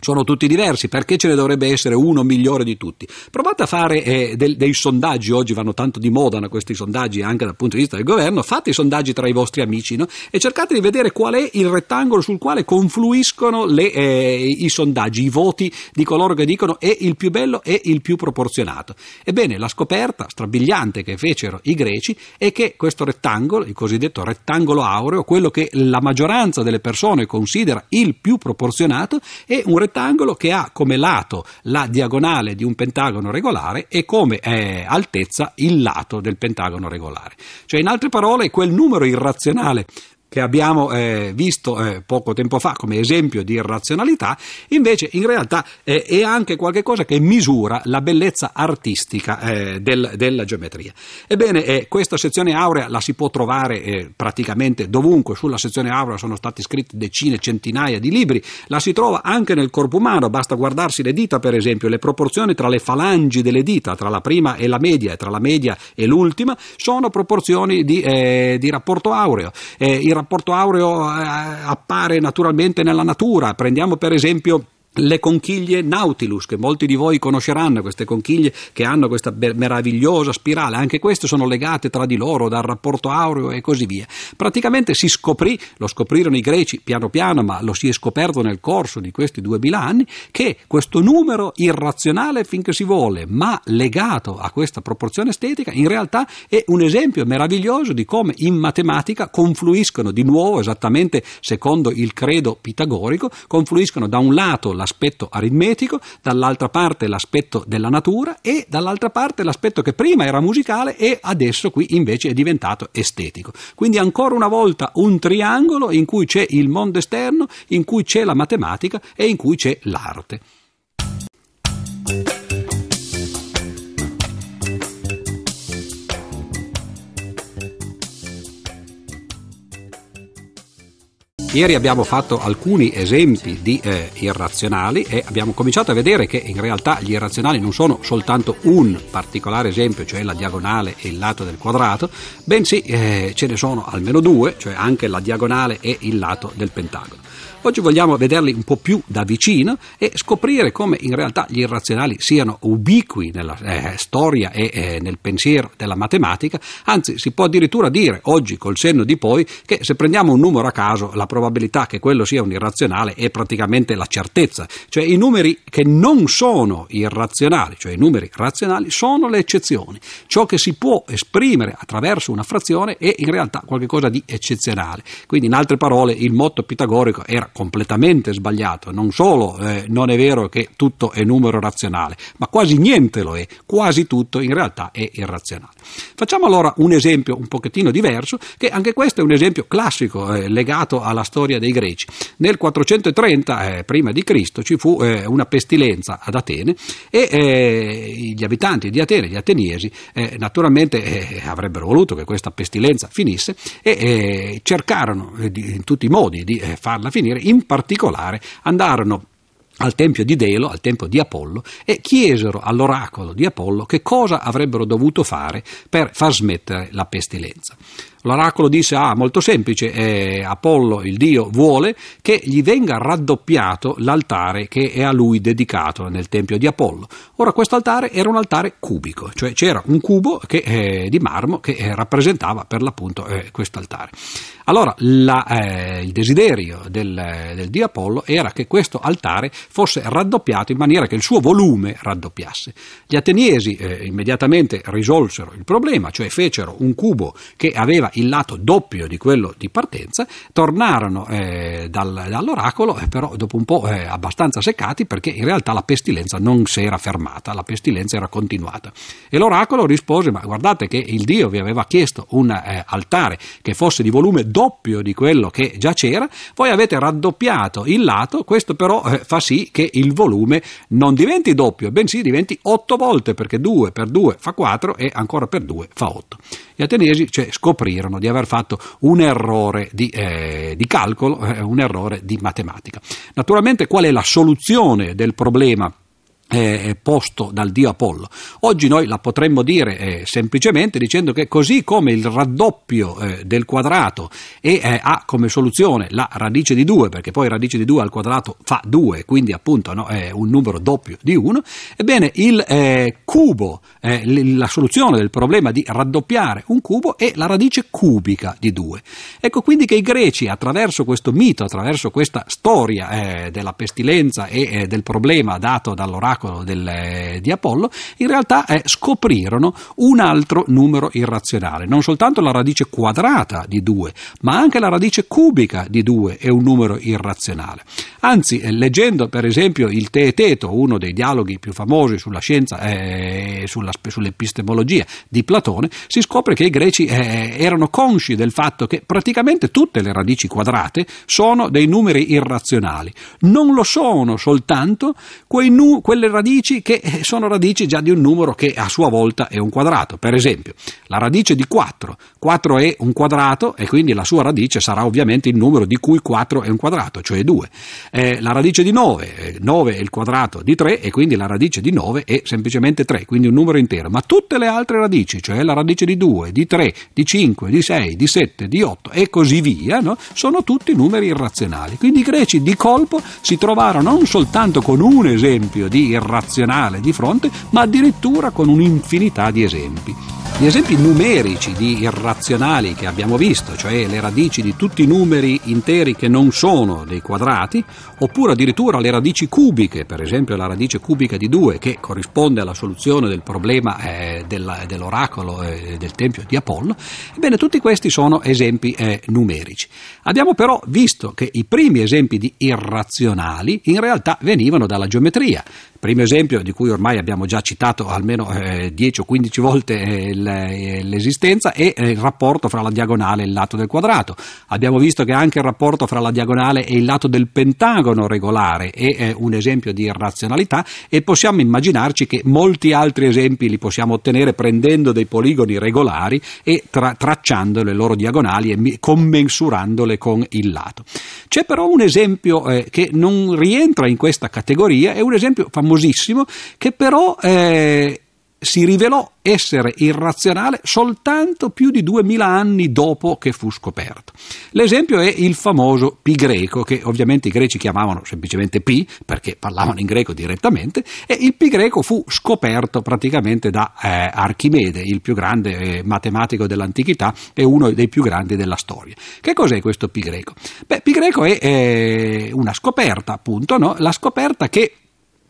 sono tutti diversi, perché ce ne dovrebbe essere uno migliore di tutti? Provate a fare eh, del, dei sondaggi, oggi vanno tanto di moda questi sondaggi anche dal punto di vista del governo, fate i sondaggi tra i vostri amici no? e cercate di vedere qual è il rettangolo sul quale confluiscono le, eh, i sondaggi, i voti di coloro che dicono è il più bello e il più proporzionato. Ebbene, la scoperta strabiliante che fecero i greci è che questo rettangolo, il cosiddetto rettangolo aureo, quello che la maggioranza delle persone considera il più proporzionato, è un rettangolo rettangolo che ha come lato la diagonale di un pentagono regolare e come eh, altezza il lato del pentagono regolare. Cioè, in altre parole, quel numero irrazionale che abbiamo eh, visto eh, poco tempo fa come esempio di irrazionalità, invece in realtà eh, è anche qualcosa che misura la bellezza artistica eh, del, della geometria. Ebbene, eh, questa sezione aurea la si può trovare eh, praticamente dovunque, sulla sezione aurea sono stati scritti decine, centinaia di libri, la si trova anche nel corpo umano, basta guardarsi le dita per esempio, le proporzioni tra le falangi delle dita, tra la prima e la media e tra la media e l'ultima, sono proporzioni di, di rapporto aureo. il rapporto aureo eh, appare naturalmente nella natura. Prendiamo per esempio le conchiglie Nautilus, che molti di voi conosceranno, queste conchiglie che hanno questa meravigliosa spirale, anche queste sono legate tra di loro dal rapporto aureo e così via. Praticamente si scoprì, lo scoprirono i greci piano piano, ma lo si è scoperto nel corso di questi duemila anni, che questo numero irrazionale finché si vuole, ma legato a questa proporzione estetica, in realtà è un esempio meraviglioso di come in matematica confluiscono di nuovo, esattamente secondo il credo pitagorico, confluiscono da un lato la l'aspetto aritmetico, dall'altra parte l'aspetto della natura e dall'altra parte l'aspetto che prima era musicale e adesso qui invece è diventato estetico. Quindi ancora una volta un triangolo in cui c'è il mondo esterno, in cui c'è la matematica e in cui c'è l'arte. Ieri abbiamo fatto alcuni esempi di eh, irrazionali e abbiamo cominciato a vedere che in realtà gli irrazionali non sono soltanto un particolare esempio, cioè la diagonale e il lato del quadrato, bensì eh, ce ne sono almeno due, cioè anche la diagonale e il lato del pentagono. Oggi vogliamo vederli un po' più da vicino e scoprire come in realtà gli irrazionali siano ubiqui nella eh, storia e eh, nel pensiero della matematica, anzi si può addirittura dire oggi col senno di poi che se prendiamo un numero a caso la probabilità che quello sia un irrazionale è praticamente la certezza, cioè i numeri che non sono irrazionali, cioè i numeri razionali, sono le eccezioni. Ciò che si può esprimere attraverso una frazione è in realtà qualcosa di eccezionale. Quindi in altre parole il motto pitagorico era completamente sbagliato, non solo eh, non è vero che tutto è numero razionale, ma quasi niente lo è, quasi tutto in realtà è irrazionale. Facciamo allora un esempio un pochettino diverso, che anche questo è un esempio classico eh, legato alla storia dei greci. Nel 430 eh, prima di Cristo ci fu eh, una pestilenza ad Atene e eh, gli abitanti di Atene, gli ateniesi, eh, naturalmente avrebbero voluto che questa pestilenza finisse e cercarono in tutti i modi di farla finire, in particolare andarono al tempio di Delo, al tempio di Apollo, e chiesero all'oracolo di Apollo che cosa avrebbero dovuto fare per far smettere la pestilenza. L'oracolo disse: Ah, molto semplice, eh, Apollo, il dio, vuole che gli venga raddoppiato l'altare che è a lui dedicato nel tempio di Apollo. Ora, questo altare era un altare cubico, cioè c'era un cubo che, eh, di marmo che eh, rappresentava per l'appunto eh, questo altare. Allora, la, eh, il desiderio del, del dio Apollo era che questo altare fosse raddoppiato in maniera che il suo volume raddoppiasse. Gli ateniesi eh, immediatamente risolsero il problema, cioè fecero un cubo che aveva il lato doppio di quello di partenza, tornarono eh, dal, dall'oracolo, eh, però dopo un po' eh, abbastanza seccati perché in realtà la pestilenza non si era fermata, la pestilenza era continuata. E l'oracolo rispose, ma guardate che il Dio vi aveva chiesto un eh, altare che fosse di volume doppio di quello che già c'era, voi avete raddoppiato il lato, questo però eh, fa sì che il volume non diventi doppio, bensì diventi otto volte, perché 2 per 2 fa 4 e ancora per 2 fa 8. Gli ateniesi cioè, scoprirono di aver fatto un errore di, eh, di calcolo, eh, un errore di matematica. Naturalmente qual è la soluzione del problema? Eh, posto dal dio Apollo. Oggi noi la potremmo dire eh, semplicemente dicendo che così come il raddoppio eh, del quadrato e, eh, ha come soluzione la radice di 2, perché poi radice di 2 al quadrato fa 2, quindi appunto no, è un numero doppio di 1, ebbene il eh, cubo, eh, la soluzione del problema di raddoppiare un cubo è la radice cubica di 2. Ecco quindi che i greci attraverso questo mito, attraverso questa storia della pestilenza e del problema dato dall'oracolo, miracolo del, eh, di Apollo, in realtà eh, scoprirono un altro numero irrazionale. Non soltanto la radice quadrata di 2, ma anche la radice cubica di 2 è un numero irrazionale. Anzi, eh, leggendo per esempio il Teeteto, uno dei dialoghi più famosi sulla scienza e eh, sull'epistemologia di Platone, si scopre che i greci eh, erano consci del fatto che praticamente tutte le radici quadrate sono dei numeri irrazionali. Non lo sono soltanto nu- quelle delle radici che eh, sono radici già di un numero che a sua volta è un quadrato. Per esempio, la radice di 4. 4 è un quadrato e quindi la sua radice sarà ovviamente il numero di cui 4 è un quadrato, cioè 2. Eh, la radice di 9. 9 è il quadrato di 3 e quindi la radice di 9 è semplicemente 3, quindi un numero intero. Ma tutte le altre radici, cioè la radice di 2, di 3, di 5, di 6, di 7, di 8 e così via, no? sono tutti numeri irrazionali. Quindi i greci di colpo si trovarono non soltanto con un esempio di irrazionale di fronte, ma addirittura con un'infinità di esempi. Gli esempi numerici di irrazionali che abbiamo visto, cioè le radici di tutti i numeri interi che non sono dei quadrati, oppure addirittura le radici cubiche, per esempio la radice cubica di 2 che corrisponde alla soluzione del problema eh, della, dell'oracolo eh, del Tempio di Apollo, ebbene tutti questi sono esempi eh, numerici. Abbiamo però visto che i primi esempi di irrazionali in realtà venivano dalla geometria. Primo esempio di cui ormai abbiamo già citato almeno eh, 10 o 15 volte eh, eh, l'esistenza è eh, il rapporto fra la diagonale e il lato del quadrato. Abbiamo visto che anche il rapporto fra la diagonale e il lato del pentagono regolare è eh, un esempio di irrazionalità e possiamo immaginarci che molti altri esempi li possiamo ottenere prendendo dei poligoni regolari e tra- tracciando le loro diagonali e commensurandole con il lato. C'è però un esempio eh, che non rientra in questa categoria, è un esempio famoso famosissimo che però eh, si rivelò essere irrazionale soltanto più di duemila anni dopo che fu scoperto. L'esempio è il famoso pi greco, che ovviamente i greci chiamavano semplicemente pi, perché parlavano in greco direttamente, e il pi greco fu scoperto praticamente da eh, Archimede, il più grande eh, matematico dell'antichità e uno dei più grandi della storia. Che cos'è questo pi greco? Beh, pi greco è eh, una scoperta, appunto, no? la scoperta che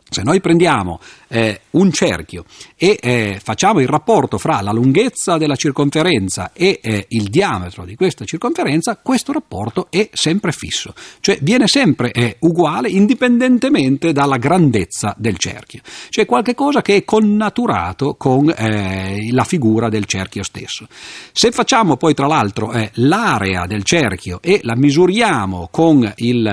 Se noi prendiamo eh, un cerchio e eh, facciamo il rapporto fra la lunghezza della circonferenza e eh, il diametro di questa circonferenza, questo rapporto è sempre fisso, cioè viene sempre eh, uguale indipendentemente dalla grandezza del cerchio. C'è qualcosa che è connaturato con eh, la figura del cerchio stesso. Se facciamo poi tra l'altro eh, l'area del cerchio e la misuriamo con il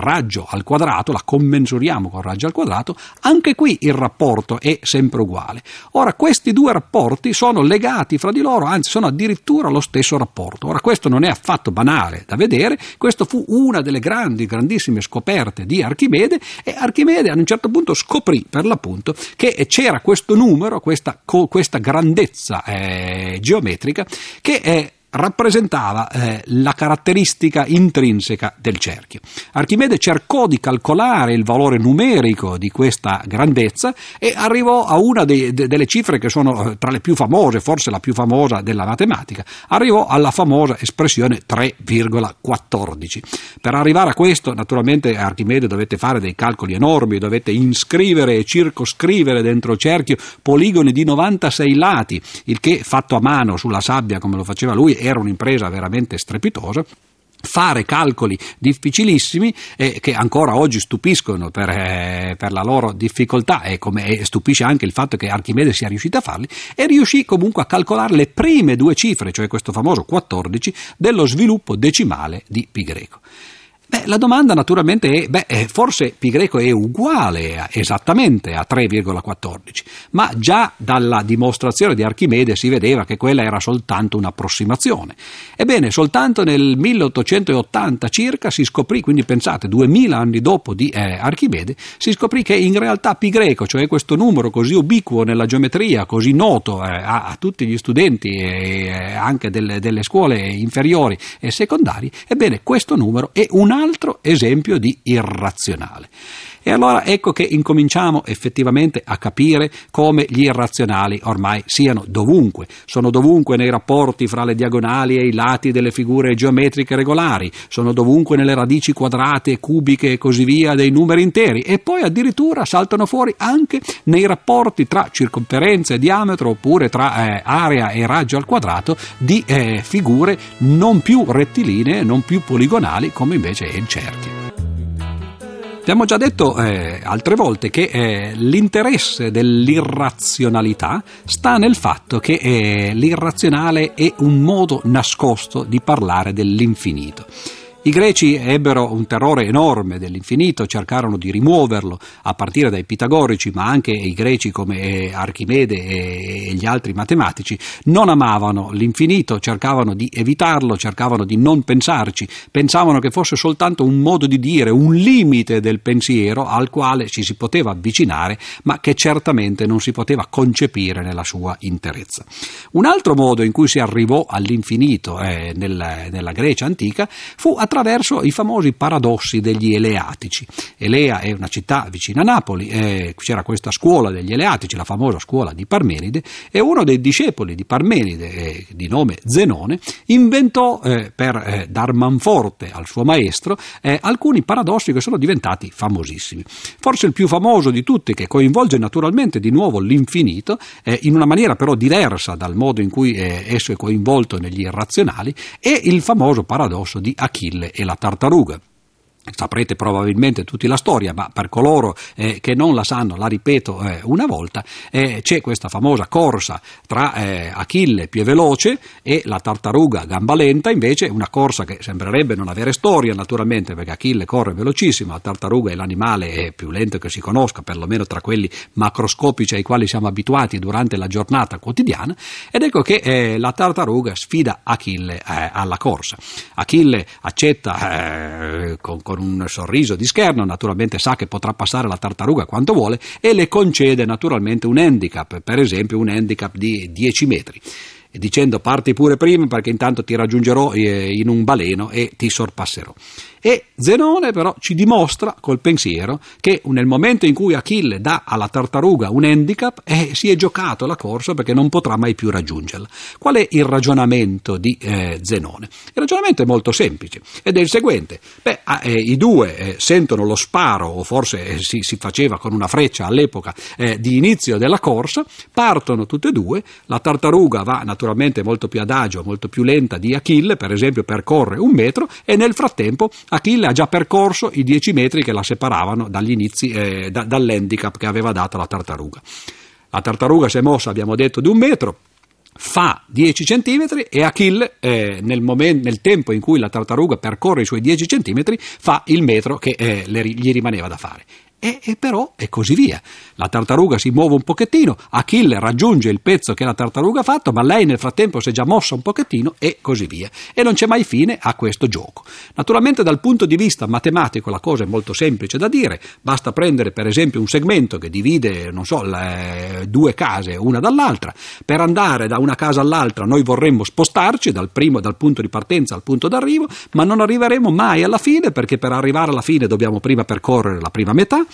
raggio al quadrato, la commensuriamo con il raggio al quadrato, anche qui il rapporto è sempre uguale. Ora, questi due rapporti sono legati fra di loro, anzi sono addirittura lo stesso rapporto. Ora, questo non è affatto banale da vedere, questo fu una delle grandi, grandissime scoperte di Archimede e Archimede a un certo punto scoprì per l'appunto che c'era questo numero, questa, questa grandezza eh, geometrica che è rappresentava eh, la caratteristica intrinseca del cerchio. Archimede cercò di calcolare il valore numerico di questa grandezza e arrivò a una dei, de, delle cifre che sono eh, tra le più famose, forse la più famosa della matematica, arrivò alla famosa espressione 3,14. Per arrivare a questo, naturalmente Archimede dovette fare dei calcoli enormi, dovette inscrivere e circoscrivere dentro il cerchio poligoni di 96 lati, il che fatto a mano sulla sabbia come lo faceva lui era un'impresa veramente strepitosa fare calcoli difficilissimi eh, che ancora oggi stupiscono per, eh, per la loro difficoltà e, come, stupisce anche il fatto che Archimede sia riuscito a farli e riuscì comunque a calcolare le prime due cifre, cioè questo famoso 14, dello sviluppo decimale di pi greco. Beh, la domanda naturalmente è, beh, eh, forse greco è uguale a, esattamente a 3,14, ma già dalla dimostrazione di Archimede si vedeva che quella era soltanto un'approssimazione. Ebbene, soltanto nel 1880 circa si scoprì, quindi pensate, 2000 anni dopo di eh, Archimede, si scoprì che in realtà greco, cioè questo numero così ubiquo nella geometria, così noto eh, a, a, tutti gli studenti e eh, anche delle, delle scuole inferiori e secondarie, ebbene questo numero è un altro esempio di irrazionale. E allora ecco che incominciamo effettivamente a capire come gli irrazionali ormai siano dovunque. Sono dovunque nei rapporti fra le diagonali e i lati delle figure geometriche regolari, sono dovunque nelle radici quadrate, cubiche e così via dei numeri interi e poi addirittura saltano fuori anche nei rapporti tra circonferenza e diametro oppure tra eh, area e raggio al quadrato di eh, figure non più rettilinee, non più poligonali come invece è il cerchio. Abbiamo già detto eh, altre volte che eh, l'interesse dell'irrazionalità sta nel fatto che eh, l'irrazionale è un modo nascosto di parlare dell'infinito. I greci ebbero un terrore enorme dell'infinito, cercarono di rimuoverlo a partire dai pitagorici, ma anche i greci come eh, Archimede e gli altri matematici non amavano l'infinito, cercavano di evitarlo, cercavano di non pensarci, pensavano che fosse soltanto un modo di dire, un limite del pensiero al quale ci si poteva avvicinare, ma che certamente non si poteva concepire nella sua interezza. Un altro modo in cui si arrivò all'infinito eh, nella, nella Grecia antica fu attraverso i famosi paradossi degli Eleatici. Elea è una città vicina a Napoli, eh, c'era questa scuola degli Eleatici, la famosa scuola di Parmenide, e uno dei discepoli di Parmenide, eh, di nome Zenone, inventò eh, per eh, dar manforte al suo maestro eh, alcuni paradossi che sono diventati famosissimi. Forse il più famoso di tutti, che coinvolge naturalmente di nuovo l'infinito, eh, in una maniera però diversa dal modo in cui esso è coinvolto negli irrazionali, è il famoso paradosso di Achille e la tartaruga. Saprete probabilmente tutti la storia, ma per coloro eh, che non la sanno, la ripeto eh, una volta, eh, c'è questa famosa corsa tra eh, Achille più veloce e la tartaruga gamba lenta, invece una corsa che sembrerebbe non avere storia naturalmente perché Achille corre velocissimo, la tartaruga è l'animale più lento che si conosca, perlomeno tra quelli macroscopici ai quali siamo abituati durante la giornata quotidiana, ed ecco che eh, la tartaruga sfida Achille eh, alla corsa. Achille accetta con con un sorriso di scherno, naturalmente sa che potrà passare la tartaruga quanto vuole e le concede naturalmente un handicap, per esempio un handicap di 10 metri dicendo parti pure prima perché intanto ti raggiungerò eh, in un baleno e ti sorpasserò. E Zenone però ci dimostra col pensiero che nel momento in cui Achille dà alla tartaruga un handicap eh, si è giocato la corsa perché non potrà mai più raggiungerla. Qual è il ragionamento di eh, Zenone? Il ragionamento è molto semplice ed è il seguente. Beh, eh, I due eh, sentono lo sparo, o forse eh, si, si, faceva con una freccia all'epoca eh, di inizio della corsa, partono tutte e due, la tartaruga va naturalmente molto più adagio, molto più lenta di Achille, per esempio percorre un metro e nel frattempo Achille ha già percorso i 10 metri che la separavano dagli inizi, eh, da, dall'handicap che aveva dato la tartaruga. La tartaruga si è mossa, abbiamo detto, di un metro, fa 10 cm e Achille eh, nel, momento, nel, tempo in cui la tartaruga percorre i suoi 10 cm fa il metro che eh, le, gli rimaneva da fare. E, e, però e così via. La tartaruga si muove un pochettino, Achille raggiunge il pezzo che la tartaruga ha fatto, ma lei nel frattempo si è già mossa un pochettino e così via. E non c'è mai fine a questo gioco. Naturalmente dal punto di vista matematico la cosa è molto semplice da dire, basta prendere per esempio un segmento che divide, so, le, due case una dall'altra. Per andare da una casa all'altra noi vorremmo spostarci dal, primo, dal punto di partenza al punto d'arrivo, ma non arriveremo mai alla fine perché per arrivare alla fine dobbiamo prima percorrere la prima metà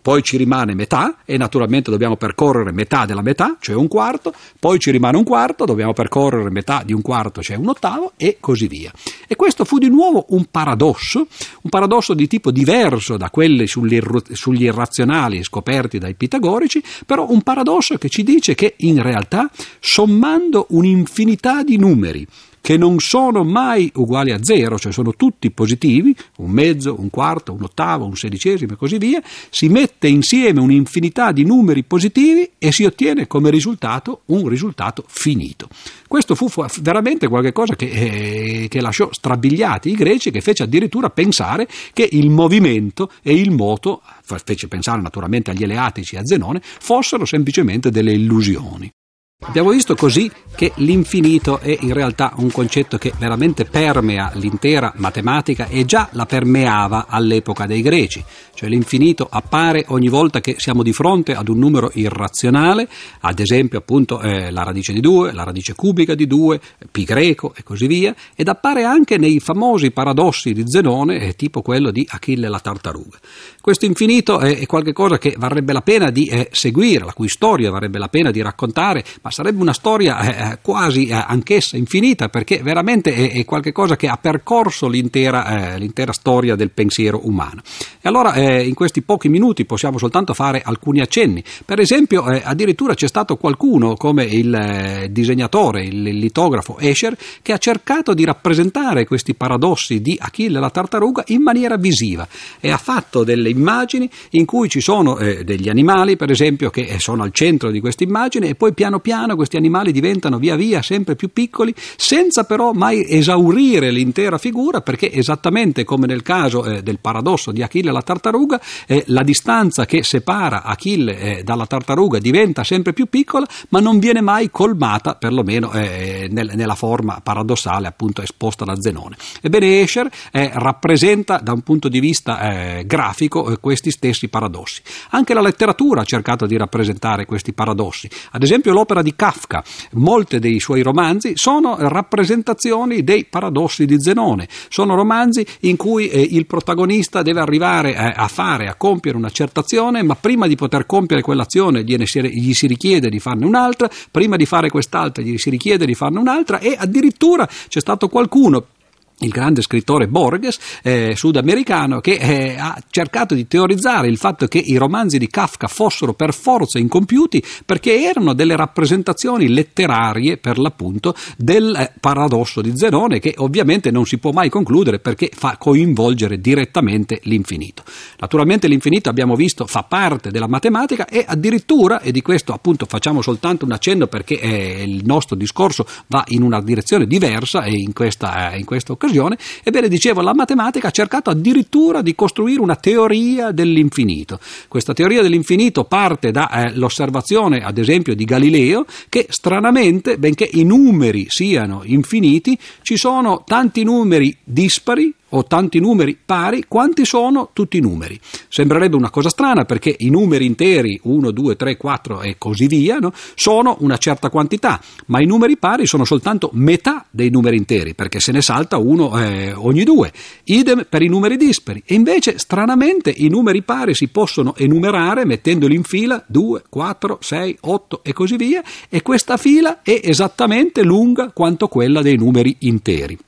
poi ci rimane metà e naturalmente dobbiamo percorrere metà della metà, cioè un quarto, poi ci rimane un quarto, dobbiamo percorrere metà di un quarto, cioè un ottavo e così via. E questo fu di nuovo un paradosso, un paradosso di tipo diverso da quelli sugli irrazionali scoperti dai pitagorici, però un paradosso che ci dice che in realtà sommando un'infinità di numeri, che non sono mai uguali a zero, cioè sono tutti positivi, un mezzo, un quarto, un ottavo, un sedicesimo e così via, si mette insieme un'infinità di numeri positivi e si ottiene come risultato un risultato finito. Questo fu veramente qualcosa che, eh, che lasciò strabiliati i greci, che fece addirittura pensare che il movimento e il moto, fece pensare naturalmente agli Eleatici e a Zenone, fossero semplicemente delle illusioni. Abbiamo visto così che l'infinito è in realtà un concetto che veramente permea l'intera matematica e già la permeava all'epoca dei greci, cioè l'infinito appare ogni volta che siamo di fronte ad un numero irrazionale, ad esempio appunto eh, la radice di 2, la radice cubica di 2, pi greco e così via, ed appare anche nei famosi paradossi di Zenone, eh, tipo quello di Achille la tartaruga. Questo infinito è, qualcosa che varrebbe la pena di eh, seguire, la cui storia varrebbe la pena di raccontare, ma sarebbe una storia eh, eh, quasi eh, anch'essa infinita perché veramente è, è qualcosa che ha percorso l'intera, eh, l'intera, storia del pensiero umano. E allora eh, in questi pochi minuti possiamo soltanto fare alcuni accenni. Per esempio eh, addirittura c'è stato qualcuno come il disegnatore, il litografo Escher, che ha cercato di rappresentare questi paradossi di Achille la tartaruga in maniera visiva e ha fatto delle immagini in cui ci sono degli animali, per esempio, che sono al centro di queste immagini e poi piano piano piano questi animali diventano via via sempre più piccoli, senza però mai esaurire l'intera figura, perché esattamente come nel caso eh, del paradosso di Achille e la tartaruga, eh, la distanza che separa Achille eh, dalla tartaruga diventa sempre più piccola, ma non viene mai colmata, perlomeno eh, nel, nella forma paradossale appunto esposta da Zenone. Ebbene, Escher eh, rappresenta da un punto di vista eh, grafico questi stessi paradossi. Anche la letteratura ha cercato di rappresentare questi paradossi. Ad esempio, l'opera di Kafka. Molte dei suoi romanzi sono rappresentazioni dei paradossi di Zenone, sono romanzi in cui eh, il protagonista deve arrivare eh, a fare, a compiere una certa azione, ma prima di poter compiere quell'azione gli si, gli si richiede di farne un'altra, prima di fare quest'altra gli si richiede di farne un'altra e addirittura c'è stato qualcuno il grande scrittore Borges, eh, sudamericano, che eh, ha cercato di teorizzare il fatto che i romanzi di Kafka fossero per forza incompiuti perché erano delle rappresentazioni letterarie, per l'appunto, del eh, paradosso di Zenone, che ovviamente non si può mai concludere perché fa coinvolgere direttamente l'infinito. Naturalmente l'infinito, abbiamo visto, fa parte della matematica e addirittura, e di questo appunto facciamo soltanto un accenno perché eh, il nostro discorso va in una direzione diversa e in questa, eh, in questa occasione, occasione, ebbene dicevo la matematica ha cercato addirittura di costruire una teoria dell'infinito. Questa teoria dell'infinito parte dall'osservazione eh, ad esempio di Galileo che stranamente, benché i numeri siano infiniti, ci sono tanti numeri dispari ho tanti numeri pari, quanti sono tutti i numeri? Sembrerebbe una cosa strana perché i numeri interi, 1, 2, 3, 4 e così via, no? sono una certa quantità, ma i numeri pari sono soltanto metà dei numeri interi perché se ne salta uno eh, ogni due. Idem per i numeri dispari. E invece, stranamente, i numeri pari si possono enumerare mettendoli in fila 2, 4, 6, 8 e così via, e questa fila è esattamente lunga quanto quella dei numeri interi.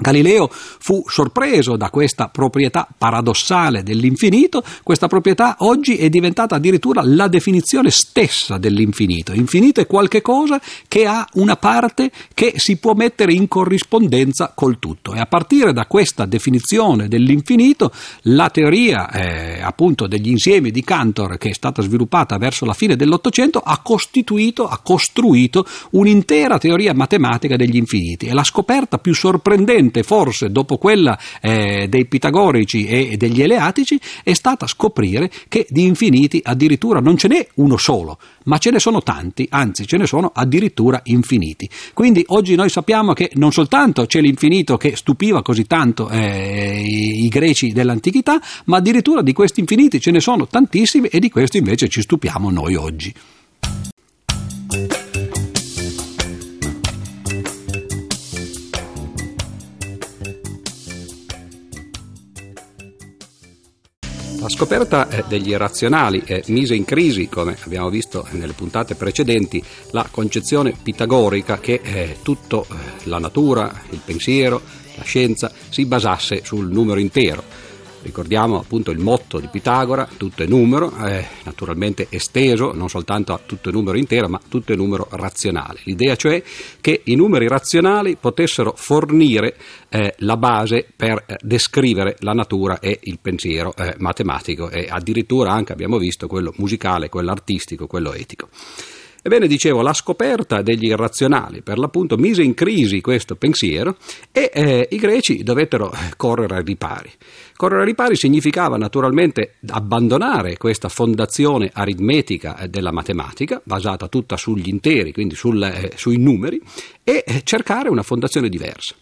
Galileo fu sorpreso da questa proprietà paradossale dell'infinito, questa proprietà oggi è diventata addirittura la definizione stessa dell'infinito. Infinito è qualche cosa che ha una parte che si può mettere in corrispondenza col tutto. E a partire da questa definizione dell'infinito la teoria eh, appunto degli insiemi di Cantor che è stata sviluppata verso la fine dell'Ottocento ha costituito, ha costruito un'intera teoria matematica degli infiniti. E la scoperta più sorprendente recente, forse dopo quella eh, dei pitagorici e degli eleatici, è stata scoprire che di infiniti addirittura non ce n'è uno solo, ma ce ne sono tanti, anzi ce ne sono addirittura infiniti. Quindi oggi noi sappiamo che non soltanto c'è l'infinito che stupiva così tanto eh, i, i greci dell'antichità, ma addirittura di questi infiniti ce ne sono tantissimi e di questo invece ci stupiamo noi oggi. Scoperta eh, degli irrazionali eh, mise in crisi, come abbiamo visto nelle puntate precedenti, la concezione pitagorica che eh, tutta la natura, il pensiero, la scienza si basasse sul numero intero Ricordiamo appunto il motto di Pitagora, tutto è numero, eh, naturalmente esteso non soltanto a tutto è numero intero, ma tutto è numero razionale. L'idea cioè che i numeri razionali potessero fornire eh, la base per eh, descrivere la natura e il pensiero eh, matematico e addirittura anche abbiamo visto quello musicale, quello artistico, quello etico. Ebbene, dicevo, la scoperta degli irrazionali per l'appunto mise in crisi questo pensiero e eh, i greci dovettero correre ai ripari. Correre ai ripari significava naturalmente abbandonare questa fondazione aritmetica eh, della matematica, basata tutta sugli interi, quindi sul, eh, sui numeri, e eh, cercare una fondazione diversa.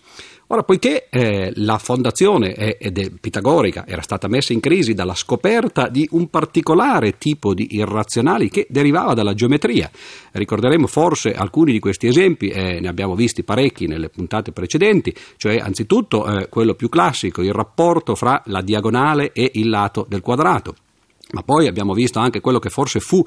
Ora, poiché eh, la fondazione è, è pitagorica era stata messa in crisi dalla scoperta di un particolare tipo di irrazionali che derivava dalla geometria, ricorderemo forse alcuni di questi esempi, eh, ne abbiamo visti parecchi nelle puntate precedenti, cioè anzitutto eh, quello più classico, il rapporto fra la diagonale e il lato del quadrato. Ma poi abbiamo visto anche quello che forse fu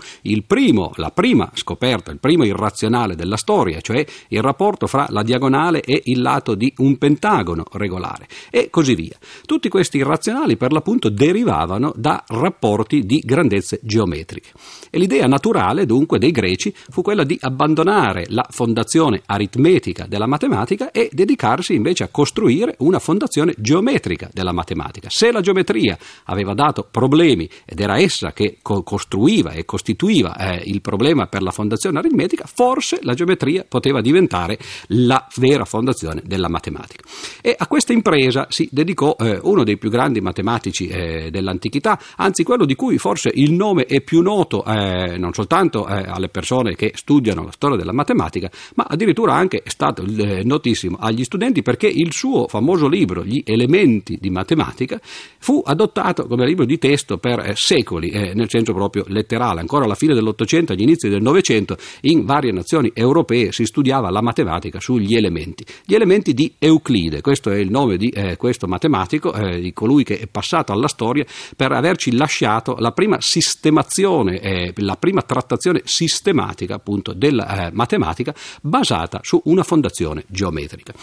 primo, la prima scoperta, il primo irrazionale della storia, cioè il rapporto fra la diagonale e il lato di un pentagono regolare, e così via. Tutti questi irrazionali per l'appunto derivavano da rapporti di grandezze geometriche. E l'idea naturale dunque dei greci fu quella di abbandonare la fondazione aritmetica della matematica e dedicarsi invece a costruire una fondazione geometrica della matematica. Se la geometria aveva dato problemi ed era era essa che co- costruiva e costituiva eh, il problema per la fondazione aritmetica, forse la geometria poteva diventare la vera fondazione della matematica. E a questa impresa si dedicò eh, uno dei più grandi matematici eh, dell'antichità, anzi quello di cui forse il nome è più noto eh, non soltanto eh, alle persone che studiano la storia della matematica, ma addirittura anche è stato eh, notissimo agli studenti perché il suo famoso libro, Gli elementi di matematica, fu adottato come libro di testo per secoli secoli, eh, nel senso proprio letterale. Ancora alla fine dell'Ottocento, agli inizi del Novecento, in varie nazioni europee si studiava la matematica sugli elementi. Gli elementi di Euclide, questo è il nome di eh, questo matematico, eh, di colui che è passato alla storia per averci lasciato la prima sistemazione, eh, la prima trattazione sistematica appunto della eh, matematica basata su una fondazione geometrica.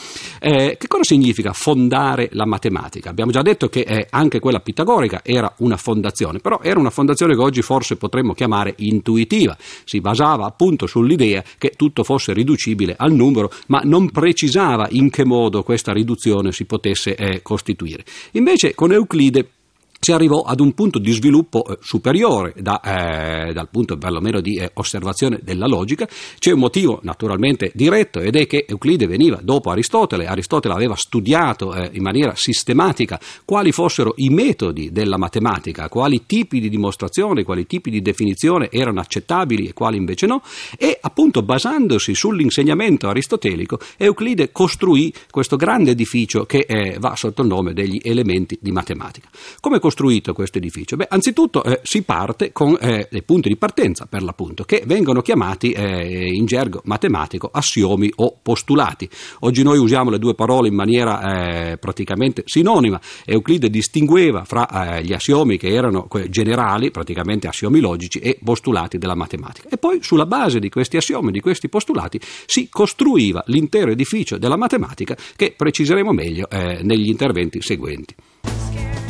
Eh, che cosa significa fondare la matematica? Abbiamo già detto che anche quella pitagorica era una fondazione, però era una fondazione che oggi forse potremmo chiamare intuitiva, si basava appunto sull'idea che tutto fosse riducibile al numero, ma non precisava in che modo questa riduzione si potesse eh, costituire. Invece con Euclide si arrivò ad un punto di sviluppo eh, superiore da, eh, dal punto perlomeno di eh, osservazione della logica. C'è un motivo naturalmente diretto ed è che Euclide veniva dopo Aristotele, Aristotele aveva studiato eh, in maniera sistematica quali fossero i metodi della matematica, quali tipi di dimostrazione, quali tipi di definizione erano accettabili e quali invece no e appunto basandosi sull'insegnamento aristotelico Euclide costruì questo grande edificio che eh, va sotto il nome degli elementi di matematica. Come costruito questo edificio? Beh, anzitutto eh, si parte con eh, dei punti di partenza, per l'appunto, che vengono chiamati eh, in gergo matematico assiomi o postulati. Oggi noi usiamo le due parole in maniera eh, praticamente sinonima. Euclide distingueva fra eh, gli assiomi che erano generali, praticamente assiomi logici, e postulati della matematica. E poi sulla base di questi assiomi, di questi postulati, si costruiva l'intero edificio della matematica che preciseremo meglio eh, negli interventi seguenti.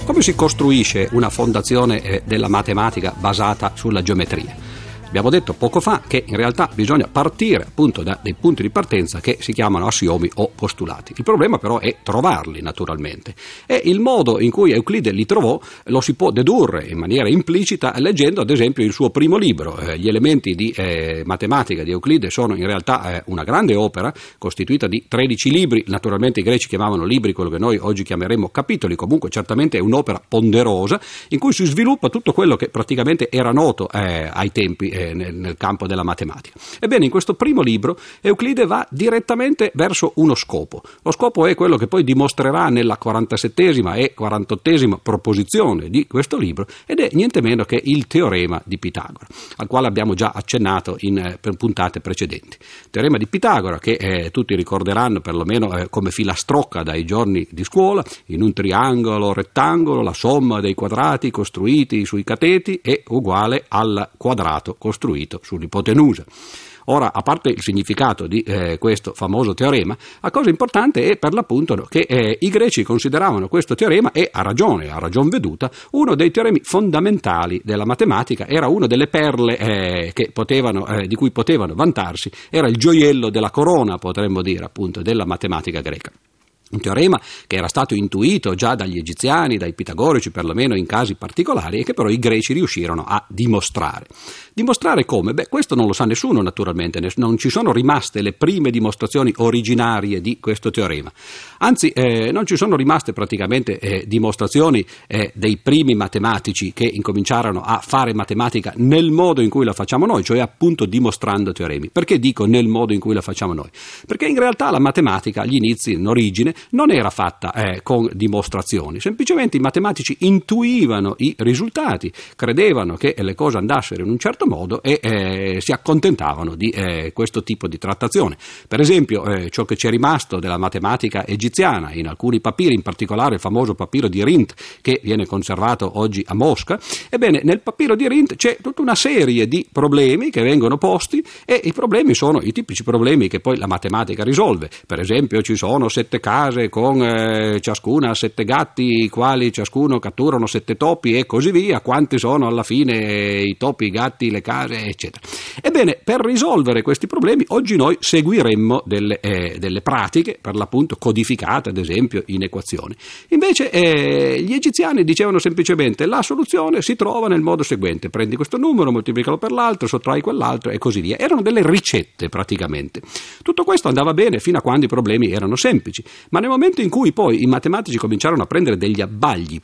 Come si costruisce una fondazione eh, della matematica basata sulla geometria? Abbiamo detto poco fa che in realtà bisogna partire appunto da dei punti di partenza che si chiamano assiomi o postulati. Il problema però è trovarli naturalmente e il modo in cui Euclide li trovò lo si può dedurre in maniera implicita leggendo ad esempio il suo primo libro. Eh, gli elementi di eh, matematica di Euclide sono in realtà eh, una grande opera costituita di 13 libri, naturalmente i greci chiamavano libri quello che noi oggi chiameremo capitoli, comunque certamente è un'opera ponderosa in cui si sviluppa tutto quello che praticamente era noto eh, ai tempi eh, nel, nel, campo della matematica. Ebbene, in questo primo libro Euclide va direttamente verso uno scopo. Lo scopo è quello che poi dimostrerà nella 47esima e 48esima proposizione di questo libro ed è niente meno che il teorema di Pitagora, al quale abbiamo già accennato in eh, puntate precedenti. Il teorema di Pitagora che eh, tutti ricorderanno perlomeno eh, come filastrocca dai giorni di scuola, in un triangolo rettangolo la somma dei quadrati costruiti sui cateti è uguale al quadrato costruito costruito sull'ipotenusa. Ora, a parte il significato di eh, questo famoso teorema, la cosa importante è per l'appunto che eh, i greci consideravano questo teorema, e a ragione, a ragion veduta, uno dei teoremi fondamentali della matematica, era una delle perle eh, potevano, eh, di cui potevano vantarsi, era il gioiello della corona, potremmo dire, appunto, della matematica greca. Un teorema che era stato intuito già dagli egiziani, dai pitagorici perlomeno in casi particolari e che però i greci riuscirono a dimostrare. Dimostrare come? Beh, questo non lo sa nessuno naturalmente, non ci sono rimaste le prime dimostrazioni originarie di questo teorema. Anzi, eh, non ci sono rimaste praticamente eh, dimostrazioni eh, dei primi matematici che incominciarono a fare matematica nel modo in cui la facciamo noi, cioè appunto dimostrando teoremi. Perché dico nel modo in cui la facciamo noi? Perché in realtà la matematica agli inizi, in origine, non era fatta eh, con dimostrazioni, semplicemente i matematici intuivano i risultati, credevano che le cose andassero in un certo modo e eh, si accontentavano di eh, questo tipo di trattazione. Per esempio, eh, ciò che ci è rimasto della matematica egiziana in alcuni papiri, in particolare il famoso papiro di Rint che viene conservato oggi a Mosca, ebbene nel papiro di Rint c'è tutta una serie di problemi che vengono posti e i problemi sono i tipici problemi che poi la matematica risolve. Per esempio ci sono sette case con eh, ciascuna sette gatti, i quali ciascuno catturano sette topi e così via, quanti sono alla fine i topi, i gatti, le case, eccetera. Ebbene, per risolvere questi problemi, oggi noi seguiremmo delle, eh, delle pratiche, per l'appunto codificate, ad esempio, in equazioni. Invece eh, gli egiziani dicevano semplicemente la soluzione si trova nel modo seguente, prendi questo numero, moltiplicalo per l'altro, sottrai quell'altro e così via. Erano delle ricette praticamente. Tutto questo andava bene fino a quando i problemi erano semplici, ma nel momento in cui poi i matematici cominciarono a prendere degli abbagli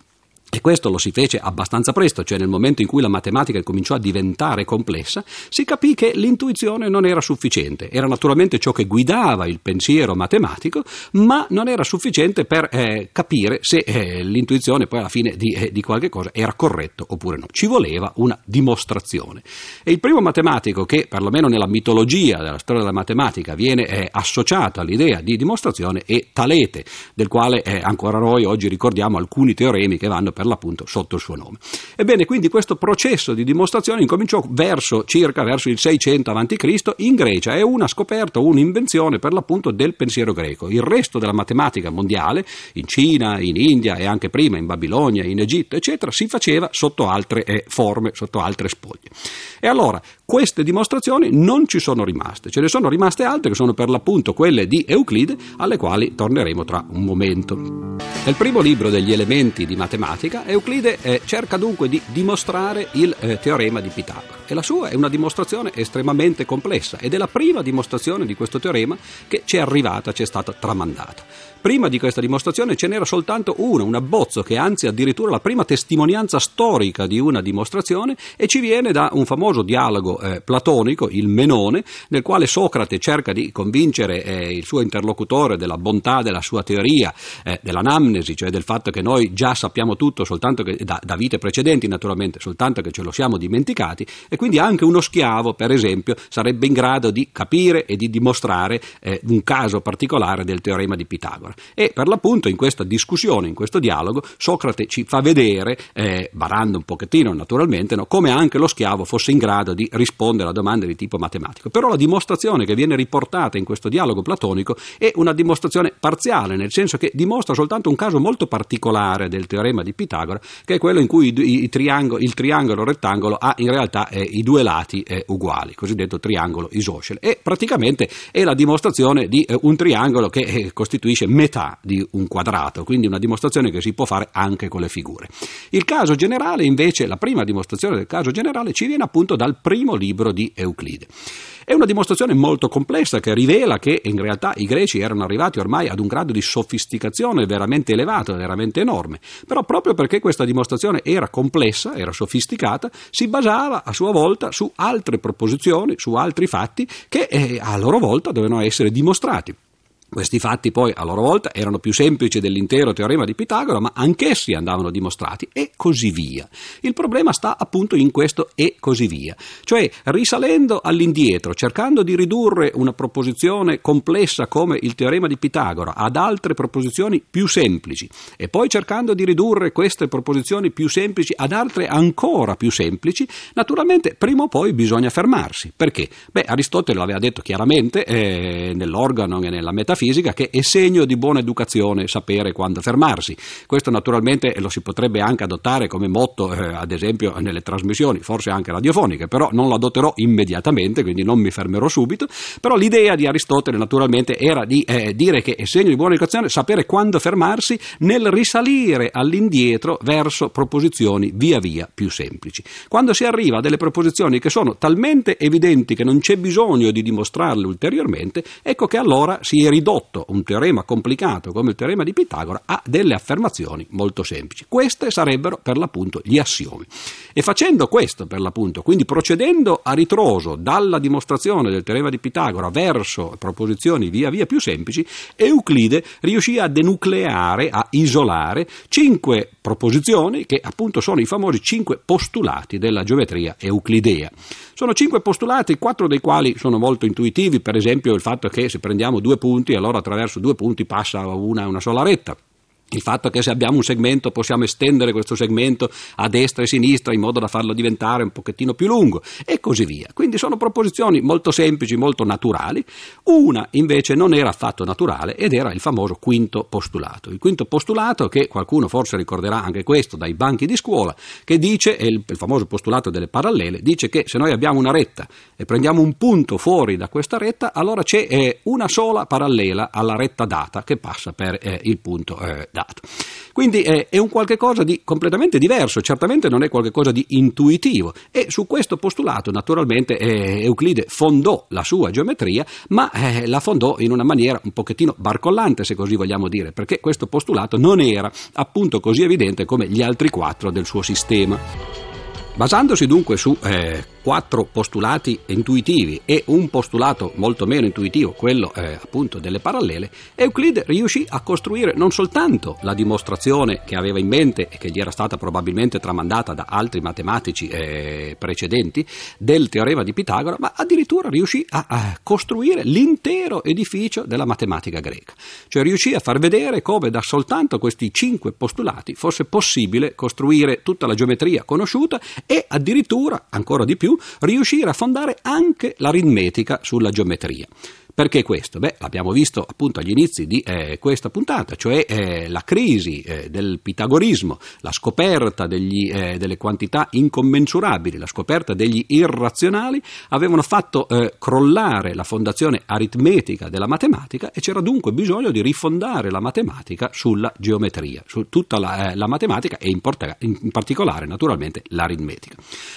e questo lo si fece abbastanza presto, cioè nel momento in cui la matematica cominciò a diventare complessa, si capì che l'intuizione non era sufficiente. Era naturalmente ciò che guidava il pensiero matematico, ma non era sufficiente per eh, capire se eh, l'intuizione poi alla fine di, eh, di, qualche cosa era corretto oppure no. Ci voleva una dimostrazione. E il primo matematico che, perlomeno nella mitologia della storia della matematica, viene eh, associato all'idea di dimostrazione è Talete, del quale eh, ancora noi oggi ricordiamo alcuni teoremi che vanno per per l'appunto sotto il suo nome. Ebbene, quindi questo processo di dimostrazione incominciò verso circa verso il 600 a.C. in Grecia, è una scoperta, un'invenzione per l'appunto del pensiero greco. Il resto della matematica mondiale, in Cina, in India e anche prima in Babilonia, in Egitto, eccetera, si faceva sotto altre eh, forme, sotto altre spoglie. E allora, queste dimostrazioni non ci sono rimaste, ce ne sono rimaste altre che sono per l'appunto quelle di Euclide, alle quali torneremo tra un momento. Nel primo libro degli elementi di matematica, Euclide eh, cerca dunque di dimostrare il eh, teorema di Pitagora e la sua è una dimostrazione estremamente complessa ed è la prima dimostrazione di questo teorema che ci è arrivata, ci è stata tramandata. Prima di questa dimostrazione ce n'era soltanto una, un abbozzo che anzi addirittura la prima testimonianza storica di una dimostrazione e ci viene da un famoso dialogo eh, platonico, il Menone, nel quale Socrate cerca di convincere eh, il suo interlocutore della bontà della sua teoria, eh, dell'anamnesi, cioè del fatto che noi già sappiamo tutto che, da, da vite precedenti naturalmente, soltanto che ce lo siamo dimenticati e quindi anche uno schiavo, per esempio, sarebbe in grado di capire e di dimostrare eh, un caso particolare del teorema di Pitagora. E per l'appunto in questa discussione, in questo dialogo, Socrate ci fa vedere, eh, barando un pochettino naturalmente, no, come anche lo schiavo fosse in grado di rispondere a domande di tipo matematico. Però la dimostrazione che viene riportata in questo dialogo platonico è una dimostrazione parziale, nel senso che dimostra soltanto un caso molto particolare del teorema di Pitagora, che è quello in cui i, i triangolo, il triangolo rettangolo ha in realtà eh, i due lati eh, uguali, cosiddetto triangolo isoscele. E praticamente è la dimostrazione di eh, un triangolo che eh, costituisce metà di un quadrato, quindi una dimostrazione che si può fare anche con le figure. Il caso generale, invece, la prima dimostrazione del caso generale ci viene appunto dal primo libro di Euclide. È una dimostrazione molto complessa che rivela che in realtà i greci erano arrivati ormai ad un grado di sofisticazione veramente elevato, veramente enorme. Però proprio perché questa dimostrazione era complessa, era sofisticata, si basava a sua volta su altre proposizioni, su altri fatti che eh, a loro volta dovevano essere dimostrati. Questi fatti poi a loro volta erano più semplici dell'intero teorema di Pitagora, ma anch'essi andavano dimostrati e così via. Il problema sta appunto in questo e così via, cioè risalendo all'indietro, cercando di ridurre una proposizione complessa come il teorema di Pitagora ad altre proposizioni più semplici e poi cercando di ridurre queste proposizioni più semplici ad altre ancora più semplici, naturalmente prima o poi bisogna fermarsi. Perché? Beh, Aristotele l'aveva detto chiaramente eh, nell'organo e nella metafisica fisica che è segno di buona educazione sapere quando fermarsi. Questo naturalmente lo si potrebbe anche adottare come motto, eh, ad esempio, nelle trasmissioni, forse anche radiofoniche, però non lo adotterò immediatamente, quindi non mi fermerò subito. Però l'idea di Aristotele naturalmente era di eh, dire che è segno di buona educazione sapere quando fermarsi nel risalire all'indietro verso proposizioni via via più semplici. Quando si arriva a delle proposizioni che sono talmente evidenti che non c'è bisogno di dimostrarle ulteriormente, ecco che allora si è ridotto un teorema complicato come il teorema di Pitagora a delle affermazioni molto semplici. Queste sarebbero per l'appunto gli assiomi. E facendo questo per l'appunto, quindi procedendo a ritroso dalla dimostrazione del teorema di Pitagora verso proposizioni via via più semplici, Euclide riuscì a denucleare, a isolare cinque proposizioni che appunto sono i famosi cinque postulati della geometria euclidea. Sono cinque postulati, quattro dei quali sono molto intuitivi, per esempio il fatto che se prendiamo due punti, allora attraverso due punti passa una, una sola retta il fatto che se abbiamo un segmento possiamo estendere questo segmento a destra e a sinistra in modo da farlo diventare un pochettino più lungo e così via. Quindi sono proposizioni molto semplici, molto naturali. Una invece non era affatto naturale ed era il famoso quinto postulato. Il quinto postulato che qualcuno forse ricorderà anche questo dai banchi di scuola, che dice, è il, famoso postulato delle parallele, dice che se noi abbiamo una retta e prendiamo un punto fuori da questa retta, allora c'è eh, una sola parallela alla retta data che passa per eh, il punto eh, dato. Quindi eh, è un qualche cosa di completamente diverso, certamente non è qualcosa di intuitivo e su questo postulato naturalmente eh, Euclide fondò la sua geometria, ma eh, la fondò in una maniera un pochettino barcollante, se così vogliamo dire, perché questo postulato non era appunto così evidente come gli altri quattro del suo sistema. Basandosi dunque su eh, quattro postulati intuitivi e un postulato molto meno intuitivo, quello eh, appunto delle parallele, Euclide riuscì a costruire non soltanto la dimostrazione che aveva in mente e che gli era stata probabilmente tramandata da altri matematici eh, precedenti del teorema di Pitagora, ma addirittura riuscì a, a costruire l'intero edificio della matematica greca. Cioè riuscì a far vedere come da soltanto questi cinque postulati fosse possibile costruire tutta la geometria conosciuta e addirittura, ancora di più, riuscire a fondare anche l'aritmetica sulla geometria. Perché questo? Beh, l'abbiamo visto appunto agli inizi di eh, questa puntata, cioè eh, la crisi eh, del pitagorismo, la scoperta degli, eh, delle quantità incommensurabili, la scoperta degli irrazionali, avevano fatto eh, crollare la fondazione aritmetica della matematica e c'era dunque bisogno di rifondare la matematica sulla geometria, su tutta la, eh, la matematica e in, porta, in particolare naturalmente l'aritmetica.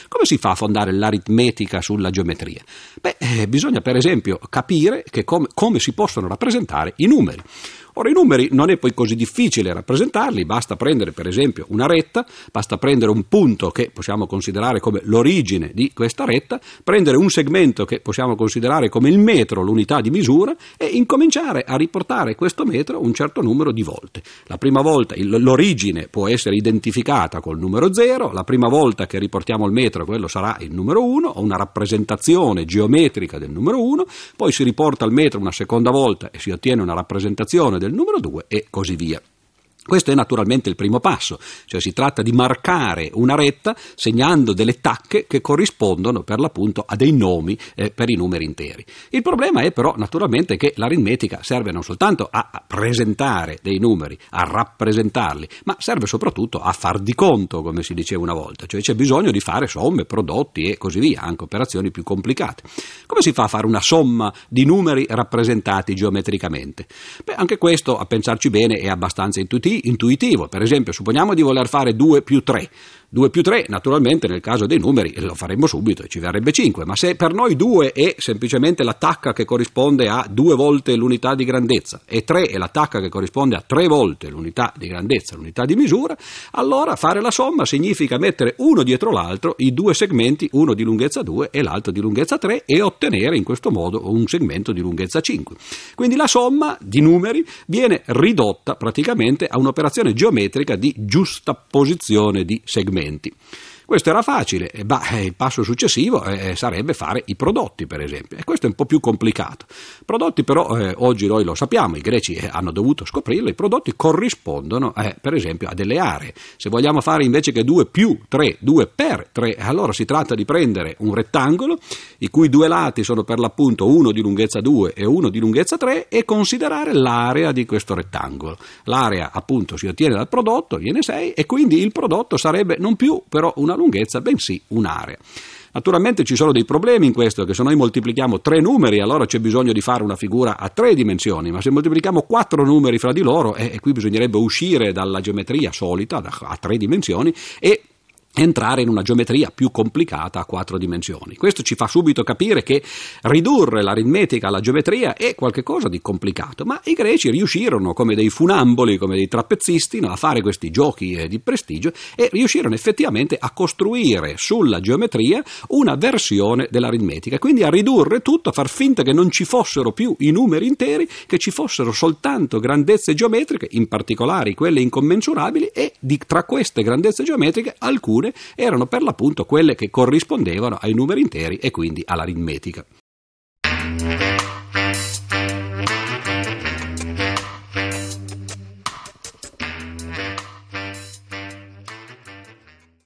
Come si fa a fondare l'aritmetica sulla geometria? Beh, bisogna per esempio capire che come, come si possono rappresentare i numeri. Ora i numeri non è poi così difficile rappresentarli, basta prendere per esempio una retta, basta prendere un punto che possiamo considerare come l'origine di questa retta, prendere un segmento che possiamo considerare come il metro, l'unità di misura, e incominciare a riportare questo metro un certo numero di volte. La prima volta l'origine può essere identificata col numero 0, la prima volta che riportiamo il metro quello sarà il numero 1, o una rappresentazione geometrica del numero 1, poi si riporta il metro una seconda volta e si ottiene una rappresentazione del del numero 2 e così via. Questo è naturalmente il primo passo, cioè si tratta di marcare una retta segnando delle tacche che corrispondono per l'appunto a dei nomi eh, per i numeri interi. Il problema è però naturalmente che l'aritmetica serve non soltanto a presentare dei numeri, a rappresentarli, ma serve soprattutto a far di conto, come si diceva una volta, cioè c'è bisogno di fare somme, prodotti e così via, anche operazioni più complicate. Come si fa a fare una somma di numeri rappresentati geometricamente? Beh, anche questo, a pensarci bene, è abbastanza intuitivo intuitivo. Per esempio, supponiamo di voler fare 2 più 3. 2 più 3, naturalmente nel caso dei numeri lo faremmo subito e ci verrebbe 5, ma se per noi 2 è semplicemente la tacca che corrisponde a 2 volte l'unità di grandezza e 3 è la tacca che corrisponde a 3 volte l'unità di grandezza, l'unità di misura, allora fare la somma significa mettere uno dietro l'altro i due segmenti, uno di lunghezza 2 e l'altro di lunghezza 3 e ottenere in questo modo un segmento di lunghezza 5. Quindi la somma di numeri viene ridotta praticamente a un'operazione geometrica di giusta posizione di segmenti segmenti. Questo era facile, ma il passo successivo eh, sarebbe fare i prodotti, per esempio, e questo è un po' più complicato. Prodotti però, eh, oggi noi lo sappiamo, i greci eh, hanno dovuto scoprirlo, i prodotti corrispondono, eh, per esempio, a delle aree. Se vogliamo fare invece che 2 più 3, 2 per 3, allora si tratta di prendere un rettangolo, i cui due lati sono per l'appunto uno di lunghezza 2 e uno di lunghezza 3, e considerare l'area di questo rettangolo. L'area appunto si ottiene dal prodotto, viene 6, e quindi il prodotto sarebbe non più però una lunghezza, bensì un'area. Naturalmente ci sono dei problemi in questo, che se noi moltiplichiamo tre numeri allora c'è bisogno di fare una figura a tre dimensioni, ma se moltiplichiamo quattro numeri fra di loro, eh, e qui bisognerebbe uscire dalla geometria solita a tre dimensioni e entrare in una geometria più complicata a quattro dimensioni. Questo ci fa subito capire che ridurre l'aritmetica alla geometria è qualcosa di complicato, ma i greci riuscirono come dei funamboli, come dei trappezzisti, a fare questi giochi eh, di prestigio e riuscirono effettivamente a costruire sulla geometria una versione dell'aritmetica, quindi a ridurre tutto, a far finta che non ci fossero più i numeri interi, che ci fossero soltanto grandezze geometriche, in particolare quelle incommensurabili, e di, tra queste grandezze geometriche alcune erano per l'appunto quelle che corrispondevano ai numeri interi e quindi all'aritmetica.